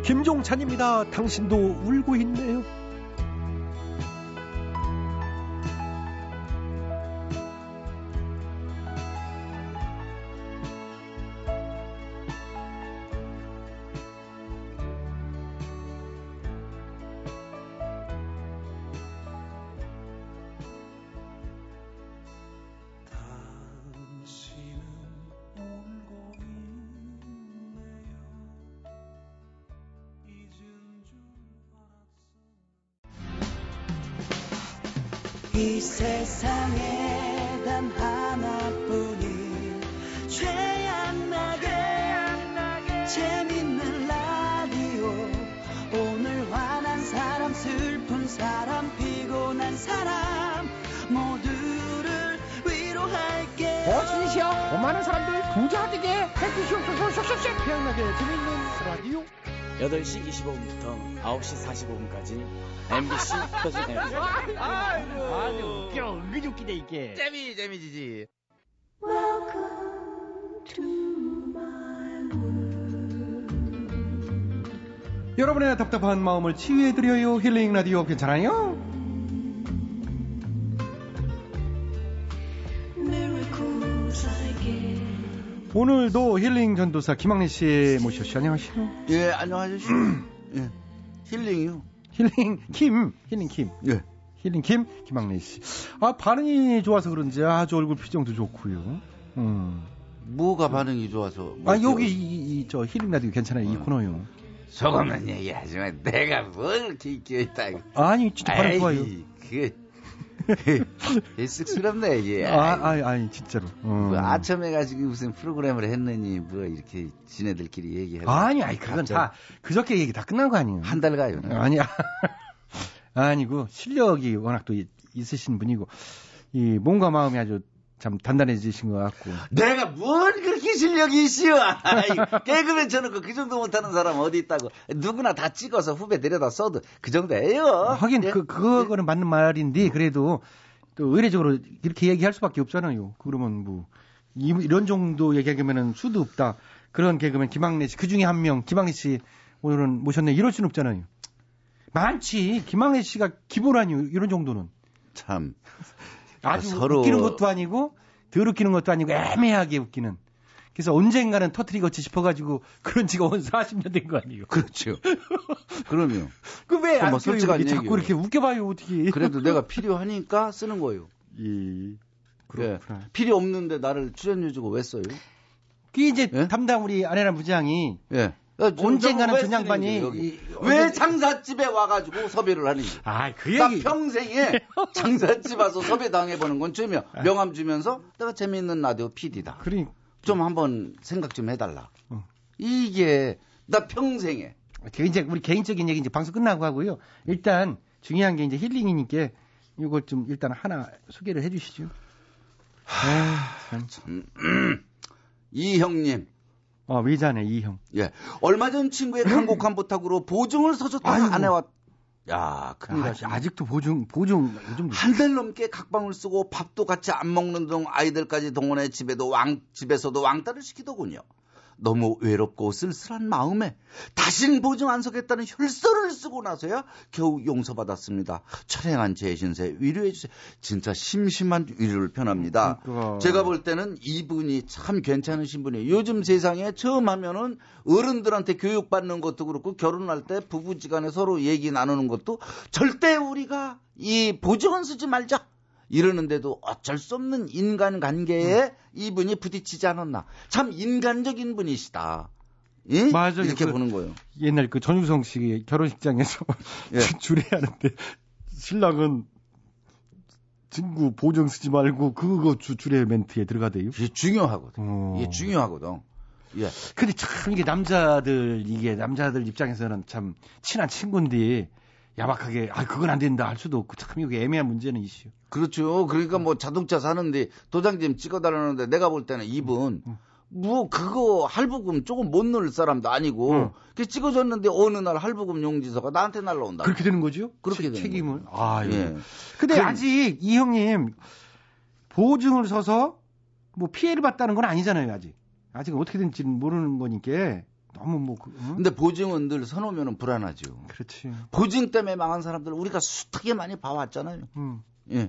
Speaker 1: 김종찬입니다. 당신도 울고 있네요.
Speaker 6: 이 세상에 단 하나뿐인 최양나게 재밌는 라디오. 오늘 화난 사람 슬픈 사람 피곤한 사람 모두를 위로할게
Speaker 1: 어진이시여 오만한 사람들 부자 되게 해주시옵소서. 쏙쏙쏙 태양나게 재밌는 라디오
Speaker 18: 8시 25분부터 9시 45분까지 MBC 표준 FM
Speaker 5: 아주 웃겨. 은근히 웃기네 이게.
Speaker 8: 재미 재미지지.
Speaker 1: 여러분의 답답한 마음을 치유해드려요. 힐링 라디오 괜찮아요? 오늘도 힐링 전도사 김학래 씨 모셨죠 안녕하세요
Speaker 19: 예, 안녕하십시오. 예. 힐링이요.
Speaker 1: 힐링 김 힐링 김
Speaker 19: 예.
Speaker 1: 힐링 김 김학래 씨 아 반응이 좋아서 그런지 아주 얼굴 표정도 좋고요 음.
Speaker 19: 뭐가 반응이 좋아서?
Speaker 1: 아 여기 이저 힐링 라디오 괜찮아요 이 코너요
Speaker 19: 소금은 얘기하지 마. 내가 뭘 있겨 있다.
Speaker 1: 아니 진짜 반응 좋아요
Speaker 19: 그게 쑥스럽네 이게.
Speaker 1: 아, 아, 아니 진짜로. 어.
Speaker 19: 뭐 아첨해 가지고 무슨 프로그램을 했느니 뭐 이렇게 지네들끼리 얘기해.
Speaker 1: 아니, 아니 그건 다 그저께 얘기 다 끝난 거 아니에요.
Speaker 19: 한 달 가요.
Speaker 1: 아니야. 아니고 실력이 워낙 또 이- 있으신 분이고 이 몸과 마음이 아주 참 단단해지신 것 같고.
Speaker 19: 내가 뭘 그렇게 실력이 있어? 개그맨 쳐놓고 그 정도 못하는 사람 어디 있다고? 누구나 다 찍어서 후배 데려다 써도 그 정도예요.
Speaker 1: 하긴
Speaker 19: 예?
Speaker 1: 그 그거는 맞는 말인데 그래도 또 의례적으로 이렇게 얘기할 수밖에 없잖아요. 그러면 뭐 이- 이런 정도 얘기하면은 수도 없다. 그런 개그맨 김학래 씨 그 중에 한 명 김학래 씨 오늘은 모셨네 이럴 수는 없잖아요. 많지 김학래 씨가 기본 아니요 이런 정도는
Speaker 19: 참
Speaker 1: 아주
Speaker 19: 서로-
Speaker 1: 웃기는 것도 아니고 덜 웃기는 것도 아니고 애매하게 웃기는. 그래서 언젠가는 터트리겠지 싶어가지고 그런 지가 온 40년 된 거 아니에요.
Speaker 19: 그렇죠. 그럼요.
Speaker 1: 그왜 안
Speaker 19: 뭐? 솔직한
Speaker 1: 이렇게 자꾸. 이렇게 웃겨봐요 어떻게?
Speaker 19: 그래도 내가 필요하니까 쓰는 거예요.
Speaker 1: 예.
Speaker 19: 그렇구나. 필요 없는데 나를 출연료 주고 왜 써요?
Speaker 1: 그게 이제 담당 우리 아내란 부장이
Speaker 19: 예.
Speaker 1: 언젠가는 왜전 양반이
Speaker 19: 쓰는 거예요, 여기?
Speaker 1: 이-
Speaker 19: 왜 장사집에 와가지고 섭외를 하는지.
Speaker 1: 아,
Speaker 19: 그나
Speaker 1: 얘기.
Speaker 19: 평생에 장사집 와서 섭외 당해보는 건 처음이야. 명함 주면서 내가 재미있는 라디오 PD다.
Speaker 1: 그러니
Speaker 19: 좀 한번 생각 좀 해달라.
Speaker 1: 어.
Speaker 19: 이게 나 평생에
Speaker 1: 그 이제 우리 개인적인 얘기 이제 방송 끝나고 하고요. 일단 중요한 게 이제 힐링이니까 이걸 좀 일단 하나 소개를 해주시죠. 아, 참.
Speaker 19: 이 형님.
Speaker 1: 어, 외자네, 이 형.
Speaker 19: 예. 얼마 전 친구의 간곡한 부탁으로 보증을 서줬다가 아내와 야, 큰일
Speaker 1: 아. 아직도 보증, 보증, 요즘
Speaker 19: 한 달 넘게 각방을 쓰고 밥도 같이 안 먹는 등 아이들까지 동원해 집에도 왕, 집에서도 왕따를 시키더군요. 너무 외롭고 쓸쓸한 마음에 다신 보증 안 서겠다는 혈서를 쓰고 나서야 겨우 용서받았습니다. 철행한 제 신세 위로해 주세요. 진짜 심심한 위로를 편합니다.
Speaker 1: 그러니까.
Speaker 19: 제가 볼 때는 이분이 참 괜찮으신 분이에요. 요즘 세상에 처음 하면은 어른들한테 교육받는 것도 그렇고 결혼할 때 부부지간에 서로 얘기 나누는 것도 절대 우리가 이 보증은 쓰지 말자. 이러는데도 어쩔 수 없는 인간 관계에 이분이 부딪히지 않았나. 참 인간적인 분이시다. 예?
Speaker 1: 맞아요.
Speaker 19: 이렇게
Speaker 1: 그
Speaker 19: 보는 거예요.
Speaker 1: 옛날 그 전유성 씨 결혼식장에서
Speaker 19: 예.
Speaker 1: 주례하는데 신랑은 친구 보증 쓰지 말고 그거 주, 주례 멘트에 들어가대요.
Speaker 19: 이게 중요하거든.
Speaker 1: 어.
Speaker 19: 이게 중요하거든. 예.
Speaker 1: 근데 참 이게 남자들 이게 남자들 입장에서는 참 친한 친구인데 야박하게 아 그건 안 된다 할 수도 없고 참 이게 애매한 문제는 이슈.
Speaker 19: 그렇죠. 그러니까 뭐 자동차 사는데 도장 좀 찍어달라는데 내가 볼 때는 이분 뭐 그거 할부금 조금 못 넣을 사람도 아니고
Speaker 1: 응.
Speaker 19: 그 찍어줬는데 어느 날 할부금 용지서가 나한테 날라온다.
Speaker 1: 그렇게 되는 거죠?
Speaker 19: 그렇게
Speaker 1: 책-
Speaker 19: 되는
Speaker 1: 책임을.
Speaker 19: 거죠.
Speaker 1: 아, 예.
Speaker 19: 예.
Speaker 1: 근데
Speaker 19: 그럼-
Speaker 1: 아직 이 형님 보증을 서서 뭐 피해를 봤다는 건 아니잖아요, 아직. 아직은 어떻게 된지는 모르는 거니까 너무 뭐 그, 응?
Speaker 19: 근데 보증은 늘 서놓으면 불안하죠.
Speaker 1: 그렇지.
Speaker 19: 보증 때문에 망한 사람들 우리가 숱하게 많이 봐왔잖아요.
Speaker 1: 음.
Speaker 19: 예.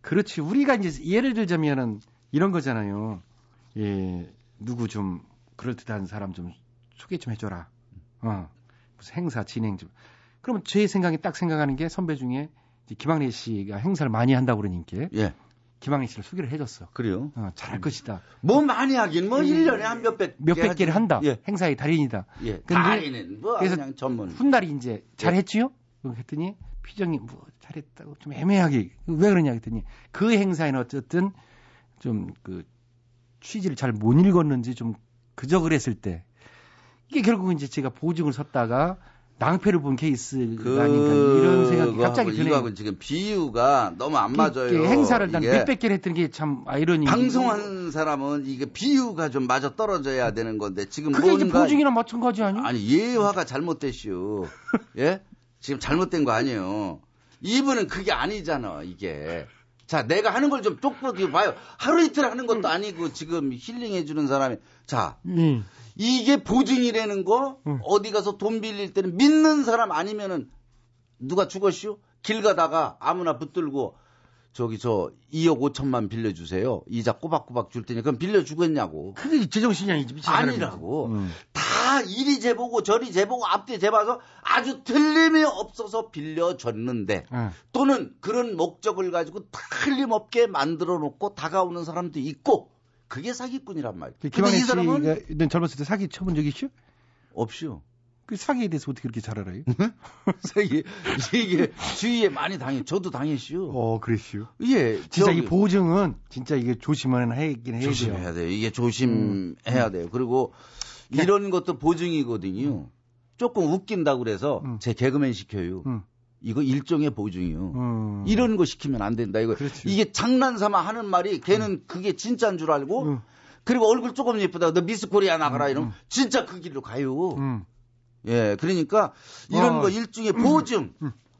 Speaker 1: 그렇지. 우리가 이제 예를 들자면은 이런 거잖아요. 예, 누구 좀 그럴듯한 사람 좀 소개 좀 해줘라. 어, 무슨 행사 진행 좀. 그러면 제 생각에 딱 생각하는 게 선배 중에 김학래 씨가 행사를 많이 한다고 그러니까
Speaker 19: 예.
Speaker 1: 김학래 씨를 소개를 해줬어.
Speaker 19: 그래요?
Speaker 1: 어, 잘할 것이다.
Speaker 19: 뭐 많이 하긴 뭐 1년에 한 몇백
Speaker 1: 몇백. 개를 한다.
Speaker 19: 예.
Speaker 1: 행사의 달인이다.
Speaker 19: 예. 달인은 뭐
Speaker 1: 그래서
Speaker 19: 그냥 전문.
Speaker 1: 훗날이 이제 잘했지요? 그랬더니 표정이 뭐 잘했다고 좀 애매하게 왜 그러냐 했더니 그 행사에는 어쨌든 좀 그 취지를 잘 못 읽었는지 좀 그저 그랬을 때 이게 결국 이제 제가 보증을 섰다가 낭패를 본 케이스가 아닌가 이런 생각이 갑자기 드네요.
Speaker 19: 이거하고 지금 비유가 너무 안 맞아요.
Speaker 1: 행사를 난 몇백 개를 했던 게 참 아이러니.
Speaker 19: 방송한 사람은 이게 비유가 좀 맞아 떨어져야 되는 건데 지금
Speaker 1: 그게 이제
Speaker 19: 뭔가
Speaker 1: 보증이나 마찬가지 아니야?
Speaker 19: 아니 예화가 잘못됐슈. 예? 지금 잘못된 거 아니에요. 이분은 그게 아니잖아 이게. 자 내가 하는 걸 좀 똑똑히 봐요. 하루 이틀 하는 것도 아니고 지금 힐링해 주는 사람이 자
Speaker 1: 음.
Speaker 19: 이게 보증이라는 거 어디 가서 돈 빌릴 때는 믿는 사람 아니면은 누가 죽었슈? 길 가다가 아무나 붙들고 저기 저 2억 5천만 빌려주세요. 이자 꼬박꼬박 줄 테니 그럼 빌려주겠냐고.
Speaker 1: 그게 제정신이 아니지 미친 사람이지.
Speaker 19: 아니라고.
Speaker 1: 음.
Speaker 19: 다 이리 재보고 저리 재보고 앞뒤 재봐서 아주 틀림이 없어서 빌려줬는데
Speaker 1: 응.
Speaker 19: 또는 그런 목적을 가지고 틀림없게 만들어 놓고 다가오는 사람도 있고 그게 사기꾼이란 말이에요. 근데
Speaker 1: 김학래
Speaker 19: 이 사람은
Speaker 1: 씨가 젊었을 때 사기 쳐본 적 있죠?
Speaker 19: 없이요.
Speaker 1: 그 사기에 대해서 어떻게 그렇게 잘 알아요?
Speaker 19: 사기 이게 주위에 많이 당해. 저도 당했슈.
Speaker 1: 어, 그랬슈.
Speaker 19: 예,
Speaker 1: 진짜
Speaker 19: 저기-
Speaker 1: 이 보증은 진짜 이게 조심은 하긴 해야 돼요.
Speaker 19: 조심해야 돼요. 이게 조심해야 돼요. 그리고 이런 것도 보증이거든요. 조금 웃긴다고 그래서 제 개그맨 시켜요. 이거 일종의 보증이요.
Speaker 1: 음.
Speaker 19: 이런 거 시키면 안 된다. 이거 이게 장난삼아 하는 말이 걔는 그게 진짜인 줄 알고 그리고 얼굴 조금 예쁘다. 너 미스 코리아 나가라 이러면 진짜 그 길로 가요. 예, 그러니까 이런
Speaker 1: 어.
Speaker 19: 거 일종의 보증.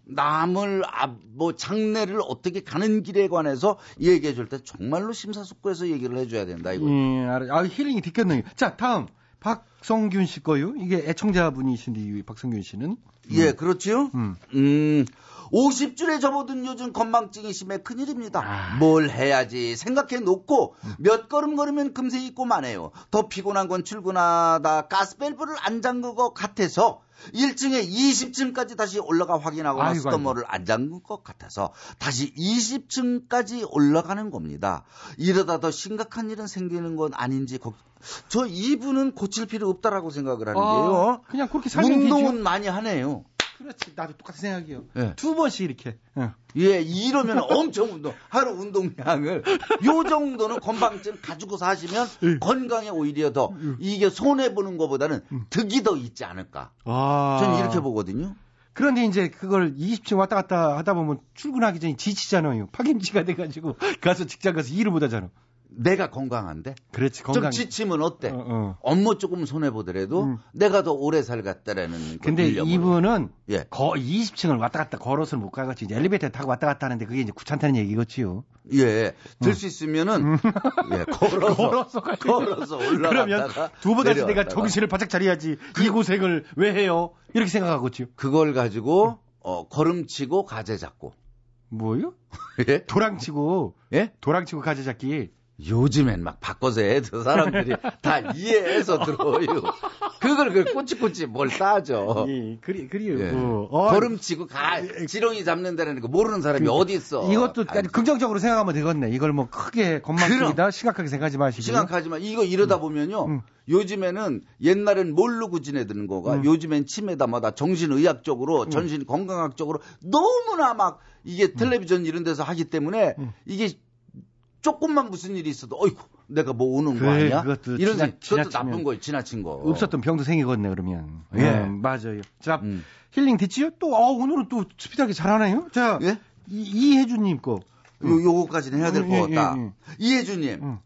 Speaker 19: 남을 아, 뭐 장례를 어떻게 가는 길에 관해서 얘기해 줄 때 정말로 심사숙고해서 얘기를 해줘야 된다 이거.
Speaker 1: 예, 알아. 아, 힐링이 됐겠네요. 자, 다음. 박성균 씨 거요. 이게 애청자분이신데, 이 박성균 씨는.
Speaker 19: 예, 그렇지요. 음. 50줄에 접어든 요즘 건망증이 심해 큰일입니다. 뭘 해야지 생각해 놓고 몇 걸음 걸으면 금세 잊고 마네요. 더 피곤한 건 출근하다 가스밸브를 안 잠근 것 같아서 1층에 20층까지 다시 올라가 확인하거나
Speaker 1: 아이고,
Speaker 19: 스토머를 안 잠근 것 같아서 다시 20층까지 올라가는 겁니다. 이러다 더 심각한 일은 생기는 건 아닌지 걱... 저 이분은 고칠 필요 없다라고 생각을 하는 게요.
Speaker 1: 아, 그냥 그렇게 살면
Speaker 19: 운동은
Speaker 1: 되죠.
Speaker 19: 많이 하네요.
Speaker 1: 그렇지. 나도 똑같은 생각이요.
Speaker 19: 예.
Speaker 1: 두 번씩 이렇게. 예.
Speaker 19: 예, 이러면 엄청 운동, 하루 운동량을, 요 정도는 건방증 가지고 사시면
Speaker 1: 예.
Speaker 19: 건강에 오히려 더, 이게 손해 보는 것보다는 득이 더 있지 않을까.
Speaker 1: 음. 아.
Speaker 19: 저는 이렇게 보거든요.
Speaker 1: 그런데 이제 그걸 20층 왔다 갔다 하다 보면 출근하기 전에 지치잖아요. 파김치가 돼가지고 가서 직장 가서 일을 못 하잖아.
Speaker 19: 내가 건강한데?
Speaker 1: 그렇지,
Speaker 19: 좀
Speaker 1: 건강.
Speaker 19: 지치면 어때?
Speaker 1: 어, 어.
Speaker 19: 업무 조금 손해보더라도 내가 더 오래 살겠다라는. 그
Speaker 1: 근데. 이분은
Speaker 19: 예.
Speaker 1: 거 20층을 왔다 갔다 걸어서 못 가겠지. 이제 엘리베이터 타고 왔다 갔다 하는데 그게 이제 귀찮다는 얘기겠지요.
Speaker 19: 예, 들수 있으면은, 예, 걸어서,
Speaker 1: 걸어서
Speaker 19: 걸어서 올라갔다가.
Speaker 1: 그러면 두 번 다시 내가. 정신을 바짝 차려야지. 이 고생을 왜 해요? 이렇게 생각하겠죠.
Speaker 19: 그걸 가지고, 어, 걸음치고 가재 잡고.
Speaker 1: 뭐요?
Speaker 19: 예?
Speaker 1: 도랑치고.
Speaker 19: 예?
Speaker 1: 도랑치고 가재 잡기.
Speaker 19: 요즘엔 막 바꿔서 해. 저 사람들이 다 이해해서 들어요. 그걸 그 꼬치꼬치 뭘 따져.
Speaker 1: 예, 그리, 그리요.
Speaker 19: 예.
Speaker 1: 뭐. 어,
Speaker 19: 걸음치고 가, 지렁이 잡는다는 거 모르는 사람이 어디 있어.
Speaker 1: 이것도 아니, 긍정적으로 생각하면 되겠네. 이걸 뭐 크게 건망증이다 심각하게 생각하지 마시고.
Speaker 19: 심각하지만 이거 이러다 보면요.
Speaker 1: 음.
Speaker 19: 요즘에는 옛날엔 모르고 지내드는 거가
Speaker 1: 음.
Speaker 19: 요즘엔 치매다 뭐다 정신의학적으로 전신 건강학적으로 너무나 막 이게 텔레비전 이런 데서 하기 때문에 이게 조금만 무슨 일이 있어도 어이구 내가 뭐 오는 거
Speaker 1: 그래,
Speaker 19: 아니야?
Speaker 1: 그것도
Speaker 19: 이런
Speaker 1: 지나-
Speaker 19: 생- 그것도 나쁜 거예요. 지나친 거.
Speaker 1: 없었던 병도 생기겠네 그러면.
Speaker 19: 예.
Speaker 1: 음, 맞아요. 자
Speaker 19: 음.
Speaker 1: 힐링 됐지요? 또 어, 오늘은 또 스피드하게 잘하나요? 자
Speaker 19: 예?
Speaker 1: 이, 이혜주님 거.
Speaker 19: 요, 요거까지는 해야 될
Speaker 1: 음,
Speaker 19: 것
Speaker 1: 예,
Speaker 19: 같다.
Speaker 1: 예, 예.
Speaker 19: 이혜주님.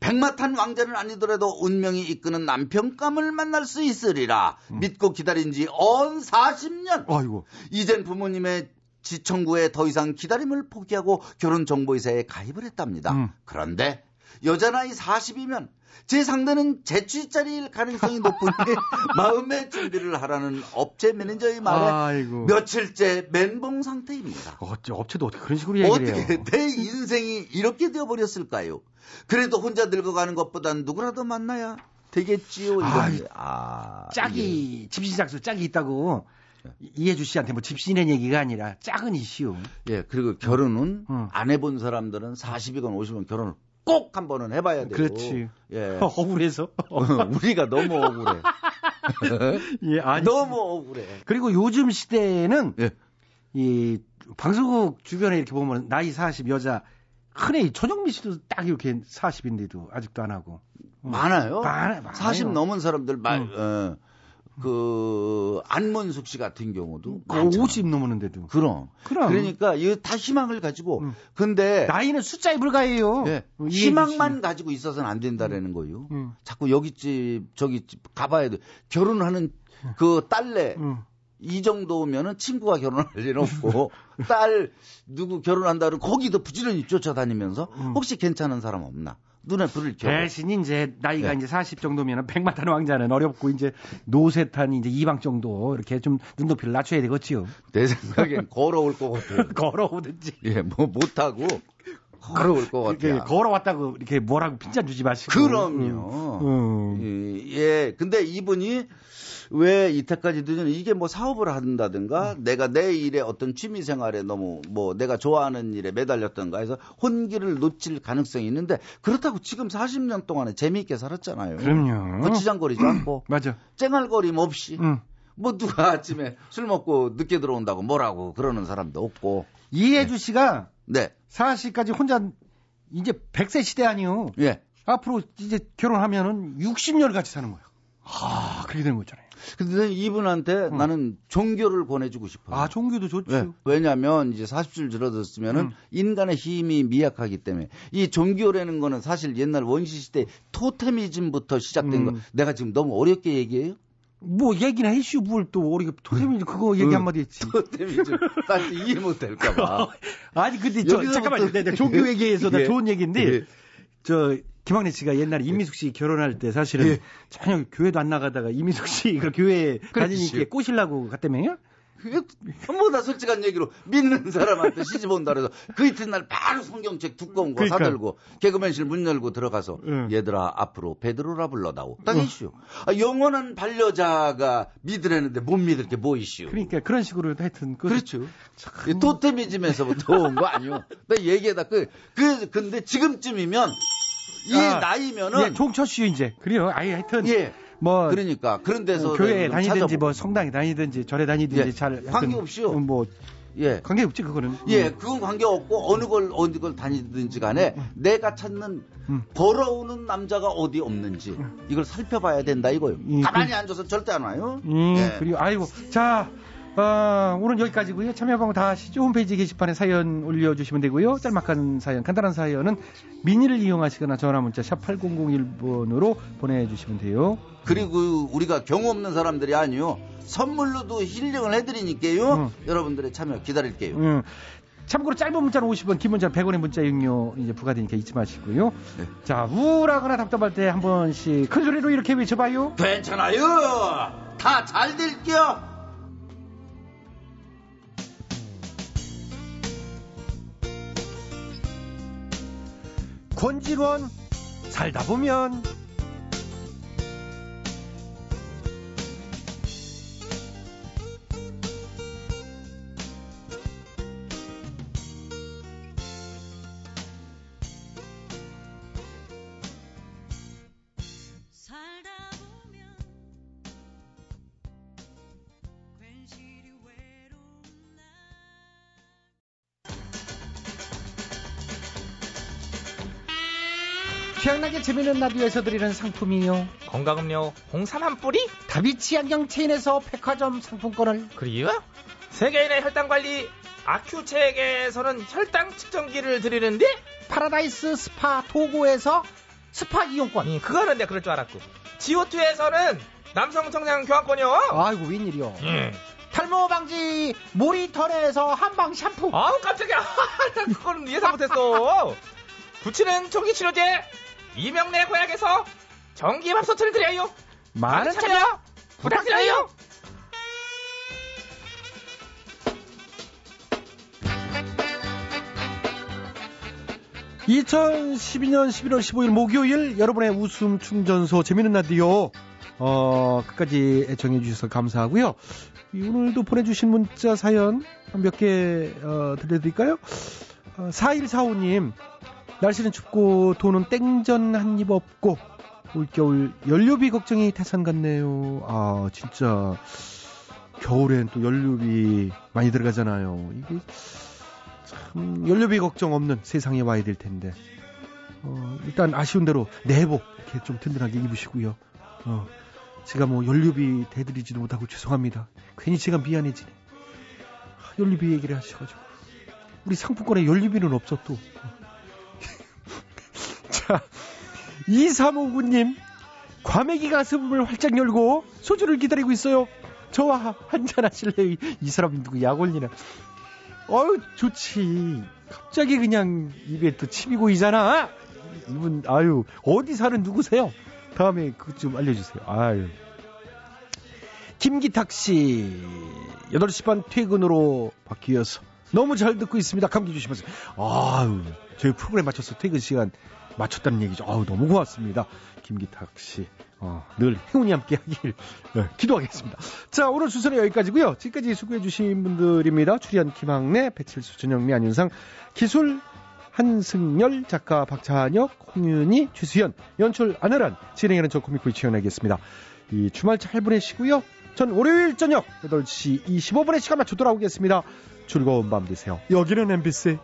Speaker 19: 백마탄 왕자는 아니더라도 운명이 이끄는 남편감을 만날 수 있으리라. 믿고 기다린 지 언 40년.
Speaker 1: 아이고.
Speaker 19: 이젠 부모님의 지청구에 더 이상 기다림을 포기하고 결혼 정보이사에 가입을 했답니다.
Speaker 1: 음.
Speaker 19: 그런데 여자 나이 40이면 제 상대는 재취자리일 가능성이 높으니 마음의 준비를 하라는 업체 매니저의 말에
Speaker 1: 아이고.
Speaker 19: 며칠째 멘붕 상태입니다.
Speaker 1: 어째 업체도 어떻게 그런 식으로 얘기를 해요?
Speaker 19: 어떻게 내 인생이 이렇게 되어버렸을까요? 그래도 혼자 늙어가는 것보단 누구라도 만나야 되겠지요. 이건데. 아,
Speaker 1: 짝이 집신작수 짝이 있다고 이해주 씨한테 뭐 집신의 얘기가 아니라 짝은 이시오.
Speaker 19: 예, 그리고 결혼은
Speaker 1: 어.
Speaker 19: 안 해본 사람들은 40이건 50이건 결혼을 꼭 한 번은 해봐야 되고.
Speaker 1: 그렇지.
Speaker 19: 예.
Speaker 1: 억울해서.
Speaker 19: 우리가 너무 억울해.
Speaker 1: 예, 아니.
Speaker 19: 너무 억울해.
Speaker 1: 그리고 요즘 시대에는
Speaker 19: 예.
Speaker 1: 이 방송국 주변에 이렇게 보면 나이 40 여자 흔히 전영미 씨도 딱 이렇게 40인데도 아직도 안 하고. 어.
Speaker 19: 많아요.
Speaker 1: 많아, 많아요.
Speaker 19: 40 넘은 사람들 말, 어, 그, 안문숙 씨 같은 경우도. 많잖아.
Speaker 1: 50 넘었는데도.
Speaker 19: 그럼.
Speaker 1: 그럼.
Speaker 19: 그러니까 이거 다 희망을 가지고. 근데.
Speaker 1: 나이는 숫자에 불과해요. 이해해
Speaker 19: 희망만 가지고 있어서는 안 된다라는 거예요.
Speaker 1: 음.
Speaker 19: 자꾸 여기 집, 저기 집 가봐야 돼. 결혼하는 그 딸내.
Speaker 1: 음.
Speaker 19: 이 정도면은 친구가 결혼할 일 없고 딸 누구 결혼한다는 거기도 부지런히 쫓아다니면서
Speaker 1: 음.
Speaker 19: 혹시 괜찮은 사람 없나 눈에 불을 켜고
Speaker 1: 대신 이제 나이가
Speaker 19: 예.
Speaker 1: 이제 40 정도면 백마탄 왕자는 어렵고 이제 노세탄 이제 이방 정도 이렇게 좀 눈높이를 낮춰야 되겠지요.
Speaker 19: 내 생각엔 걸어올 것 같아요.
Speaker 1: 걸어오든지.
Speaker 19: 예, 뭐 못하고 걸어올 것 같아요.
Speaker 1: 걸어왔다고 이렇게 뭐라고 핀잔 주지 마시고.
Speaker 19: 그럼요.
Speaker 1: 음.
Speaker 19: 예, 예, 근데 이분이 왜 이때까지도 이게 뭐 사업을 한다든가 내가 내 일에 어떤 취미 생활에 너무 뭐 내가 좋아하는 일에 매달렸던가 해서 혼기를 놓칠 가능성이 있는데 그렇다고 지금 40년 동안에 재미있게 살았잖아요.
Speaker 1: 그럼요.
Speaker 19: 거치장거리지 않고
Speaker 1: 맞아.
Speaker 19: 쨍알거림 없이
Speaker 1: 응.
Speaker 19: 뭐 누가 아침에 술 먹고 늦게 들어온다고 뭐라고 그러는 사람도 없고
Speaker 1: 이해주 씨가
Speaker 19: 네.
Speaker 1: 40까지 혼자 이제 100세 시대 아니요.
Speaker 19: 예.
Speaker 1: 앞으로 이제 결혼하면은 60년 같이 사는 거예요. 아, 그렇게 되는 거잖아요.
Speaker 19: 근데 이분한테 나는 종교를 권해주고 싶어요.
Speaker 1: 아, 종교도 좋죠.
Speaker 19: 네. 왜냐하면 이제 40줄 줄어들었으면은
Speaker 1: 음.
Speaker 19: 인간의 힘이 미약하기 때문에 이 종교라는 거는 사실 옛날 원시 시대 토테미즘부터 시작된
Speaker 1: 음.
Speaker 19: 거. 내가 지금 너무 어렵게 얘기해요?
Speaker 1: 뭐 얘기나 해슈 뭘또 우리가 토템이 그거 얘기
Speaker 19: 응.
Speaker 1: 한마디 했지.
Speaker 19: 토테미즘 딸 이해 못할까봐.
Speaker 1: 아니 근데 저
Speaker 19: 여기서부터-
Speaker 1: 잠깐만요. 내, 내 종교 얘기에서 나
Speaker 19: 예.
Speaker 1: 좋은 얘기인데
Speaker 19: 예.
Speaker 1: 저 김학래 씨가 옛날에 이민숙 씨 결혼할 때 사실은
Speaker 19: 예.
Speaker 1: 전혀 교회도 안 나가다가 이민숙 씨그 교회
Speaker 19: 그렇지.
Speaker 1: 다니니까 꼬시려고 갔다며요?
Speaker 19: 뭐나 솔직한 얘기로 믿는 사람한테 시집 온다 그래서 그 이튿날 바로 성경책 두꺼운 거
Speaker 1: 그러니까.
Speaker 19: 사들고 개그맨실 문 열고 들어가서
Speaker 1: 응.
Speaker 19: 얘들아 앞으로 베드로라 불러다오 딱 이슈 아, 영원한 반려자가 믿으려는데 못 믿을 게 뭐 이슈
Speaker 1: 그러니까 그런 식으로 하여튼 그
Speaker 19: 그렇죠 이 토테미즘에서부터 온 거 아니요 나 얘기하다 그, 그 근데 지금쯤이면 이
Speaker 1: 아,
Speaker 19: 나이면은
Speaker 1: 예, 종처슈 이제 그래요. 아예 하여튼
Speaker 19: 예.
Speaker 1: 뭐
Speaker 19: 그러니까 그런 데서
Speaker 1: 교회
Speaker 19: 좀
Speaker 1: 다니든지. 뭐 성당에 다니든지 절에 다니든지
Speaker 19: 예.
Speaker 1: 잘 하여튼
Speaker 19: 관계 없이요.
Speaker 1: 뭐
Speaker 19: 예.
Speaker 1: 관계 없지 그거는.
Speaker 19: 예,
Speaker 1: 음.
Speaker 19: 그건 관계 없고 어느 걸 어느 걸 다니든지 간에 내가 찾는
Speaker 1: 음.
Speaker 19: 걸어오는 남자가 어디 없는지 이걸 살펴봐야 된다 이거요.
Speaker 1: 음,
Speaker 19: 가만히 앉아서 절대 안 와요.
Speaker 1: 음,
Speaker 19: 예.
Speaker 1: 그리고 아이고 자 어, 오늘 여기까지고요. 참여 방법 다 아시죠? 홈페이지 게시판에 사연 올려주시면 되고요. 짤막한 사연, 간단한 사연은 미니를 이용하시거나 전화문자 샵 8001번으로 보내주시면 돼요.
Speaker 19: 그리고 우리가 경우 없는 사람들이 아니요. 선물로도 힐링을 해드리니까요.
Speaker 1: 음.
Speaker 19: 여러분들의 참여 기다릴게요.
Speaker 1: 음. 참고로 짧은 문자는 50원, 긴 문자는 100원의 문자 이용료 이제 부과되니까 잊지 마시고요.
Speaker 19: 네.
Speaker 1: 자, 우울하거나 답답할 때 한 번씩 큰 소리로 이렇게 외쳐봐요.
Speaker 19: 괜찮아요. 다 잘 될게요.
Speaker 1: 권진원 살다 보면 취향나게 재미있는 라디오에서 드리는 상품이요.
Speaker 8: 건강음료 홍삼 한 뿌리?
Speaker 1: 다비치 안경 체인에서 백화점 상품권을
Speaker 8: 그리요? 세계인의 혈당 관리 아큐체에게서는 혈당 측정기를 드리는데?
Speaker 1: 파라다이스 스파 도고에서 스파 이용권.
Speaker 8: 음, 그거는 내가 그럴 줄 알았고. 지오투에서는 남성 청량 교환권이요.
Speaker 1: 아이고 웬일이요.
Speaker 8: 음.
Speaker 1: 탈모 방지 모리턴에서 한방 샴푸.
Speaker 8: 아우 깜짝이야. 나 그거는 예상 못했어. 부치는 전기치료제 이명래 고약에서 전기밥솥을 드려요.
Speaker 1: 많은
Speaker 8: 참여 부탁드려요.
Speaker 1: (2012년 11월 15일) 목요일 여러분의 웃음 충전소 재밌는 라디오 어 끝까지 애청해 주셔서 감사하고요 이 오늘도 보내주신 문자 사연 몇 개 어, 들려드릴까요 어, 4145님 날씨는 춥고 돈은 땡전 한 입 없고 올겨울 연료비 걱정이 태산 같네요 아 진짜 겨울엔 또 연료비 많이 들어가잖아요 이게 참 연료비 걱정 없는 세상에 와야 될 텐데 어, 일단 아쉬운 대로 내복 이렇게 좀 든든하게 입으시고요. 어, 제가 뭐 연료비 대드리지도 못하고 죄송합니다. 괜히 제가 미안해지네. 아, 연료비 얘기를 하셔가지고 우리 상품권에 연료비는 없어 또. 자, 2359님 과메기 가슴을 활짝 열고 소주를 기다리고 있어요. 저와 한잔 하실래요? 이, 이 사람 누구 약 올리나? 어유 좋지. 갑자기 그냥 입에 또 침이 고이잖아. 이분 아유 어디 사는 누구세요? 다음에 그것 좀 알려주세요. 아유. 김기탁 씨 8시 반 퇴근으로 바뀌어서 너무 잘 듣고 있습니다. 감기 조심하세요. 아유 저희 프로그램 맞춰서 퇴근 시간 맞췄다는 얘기죠. 아우 너무 고맙습니다. 김기탁 씨. 어, 늘 행운이 함께 하길 네, 기도하겠습니다. 자, 오늘 순서는 여기까지고요. 지금까지 수고해주신 분들입니다. 출연 김학래, 배칠수, 전영미, 안윤상, 기술 한승열, 작가 박찬혁, 홍윤희, 최수현, 연출 안혜란, 진행하는 저 코미코이 지원하겠습니다. 이 주말 잘 보내시고요. 전 월요일 저녁 8시 25분에 시간 맞춰 돌아오겠습니다. 즐거운 밤 되세요. 여기는 MBC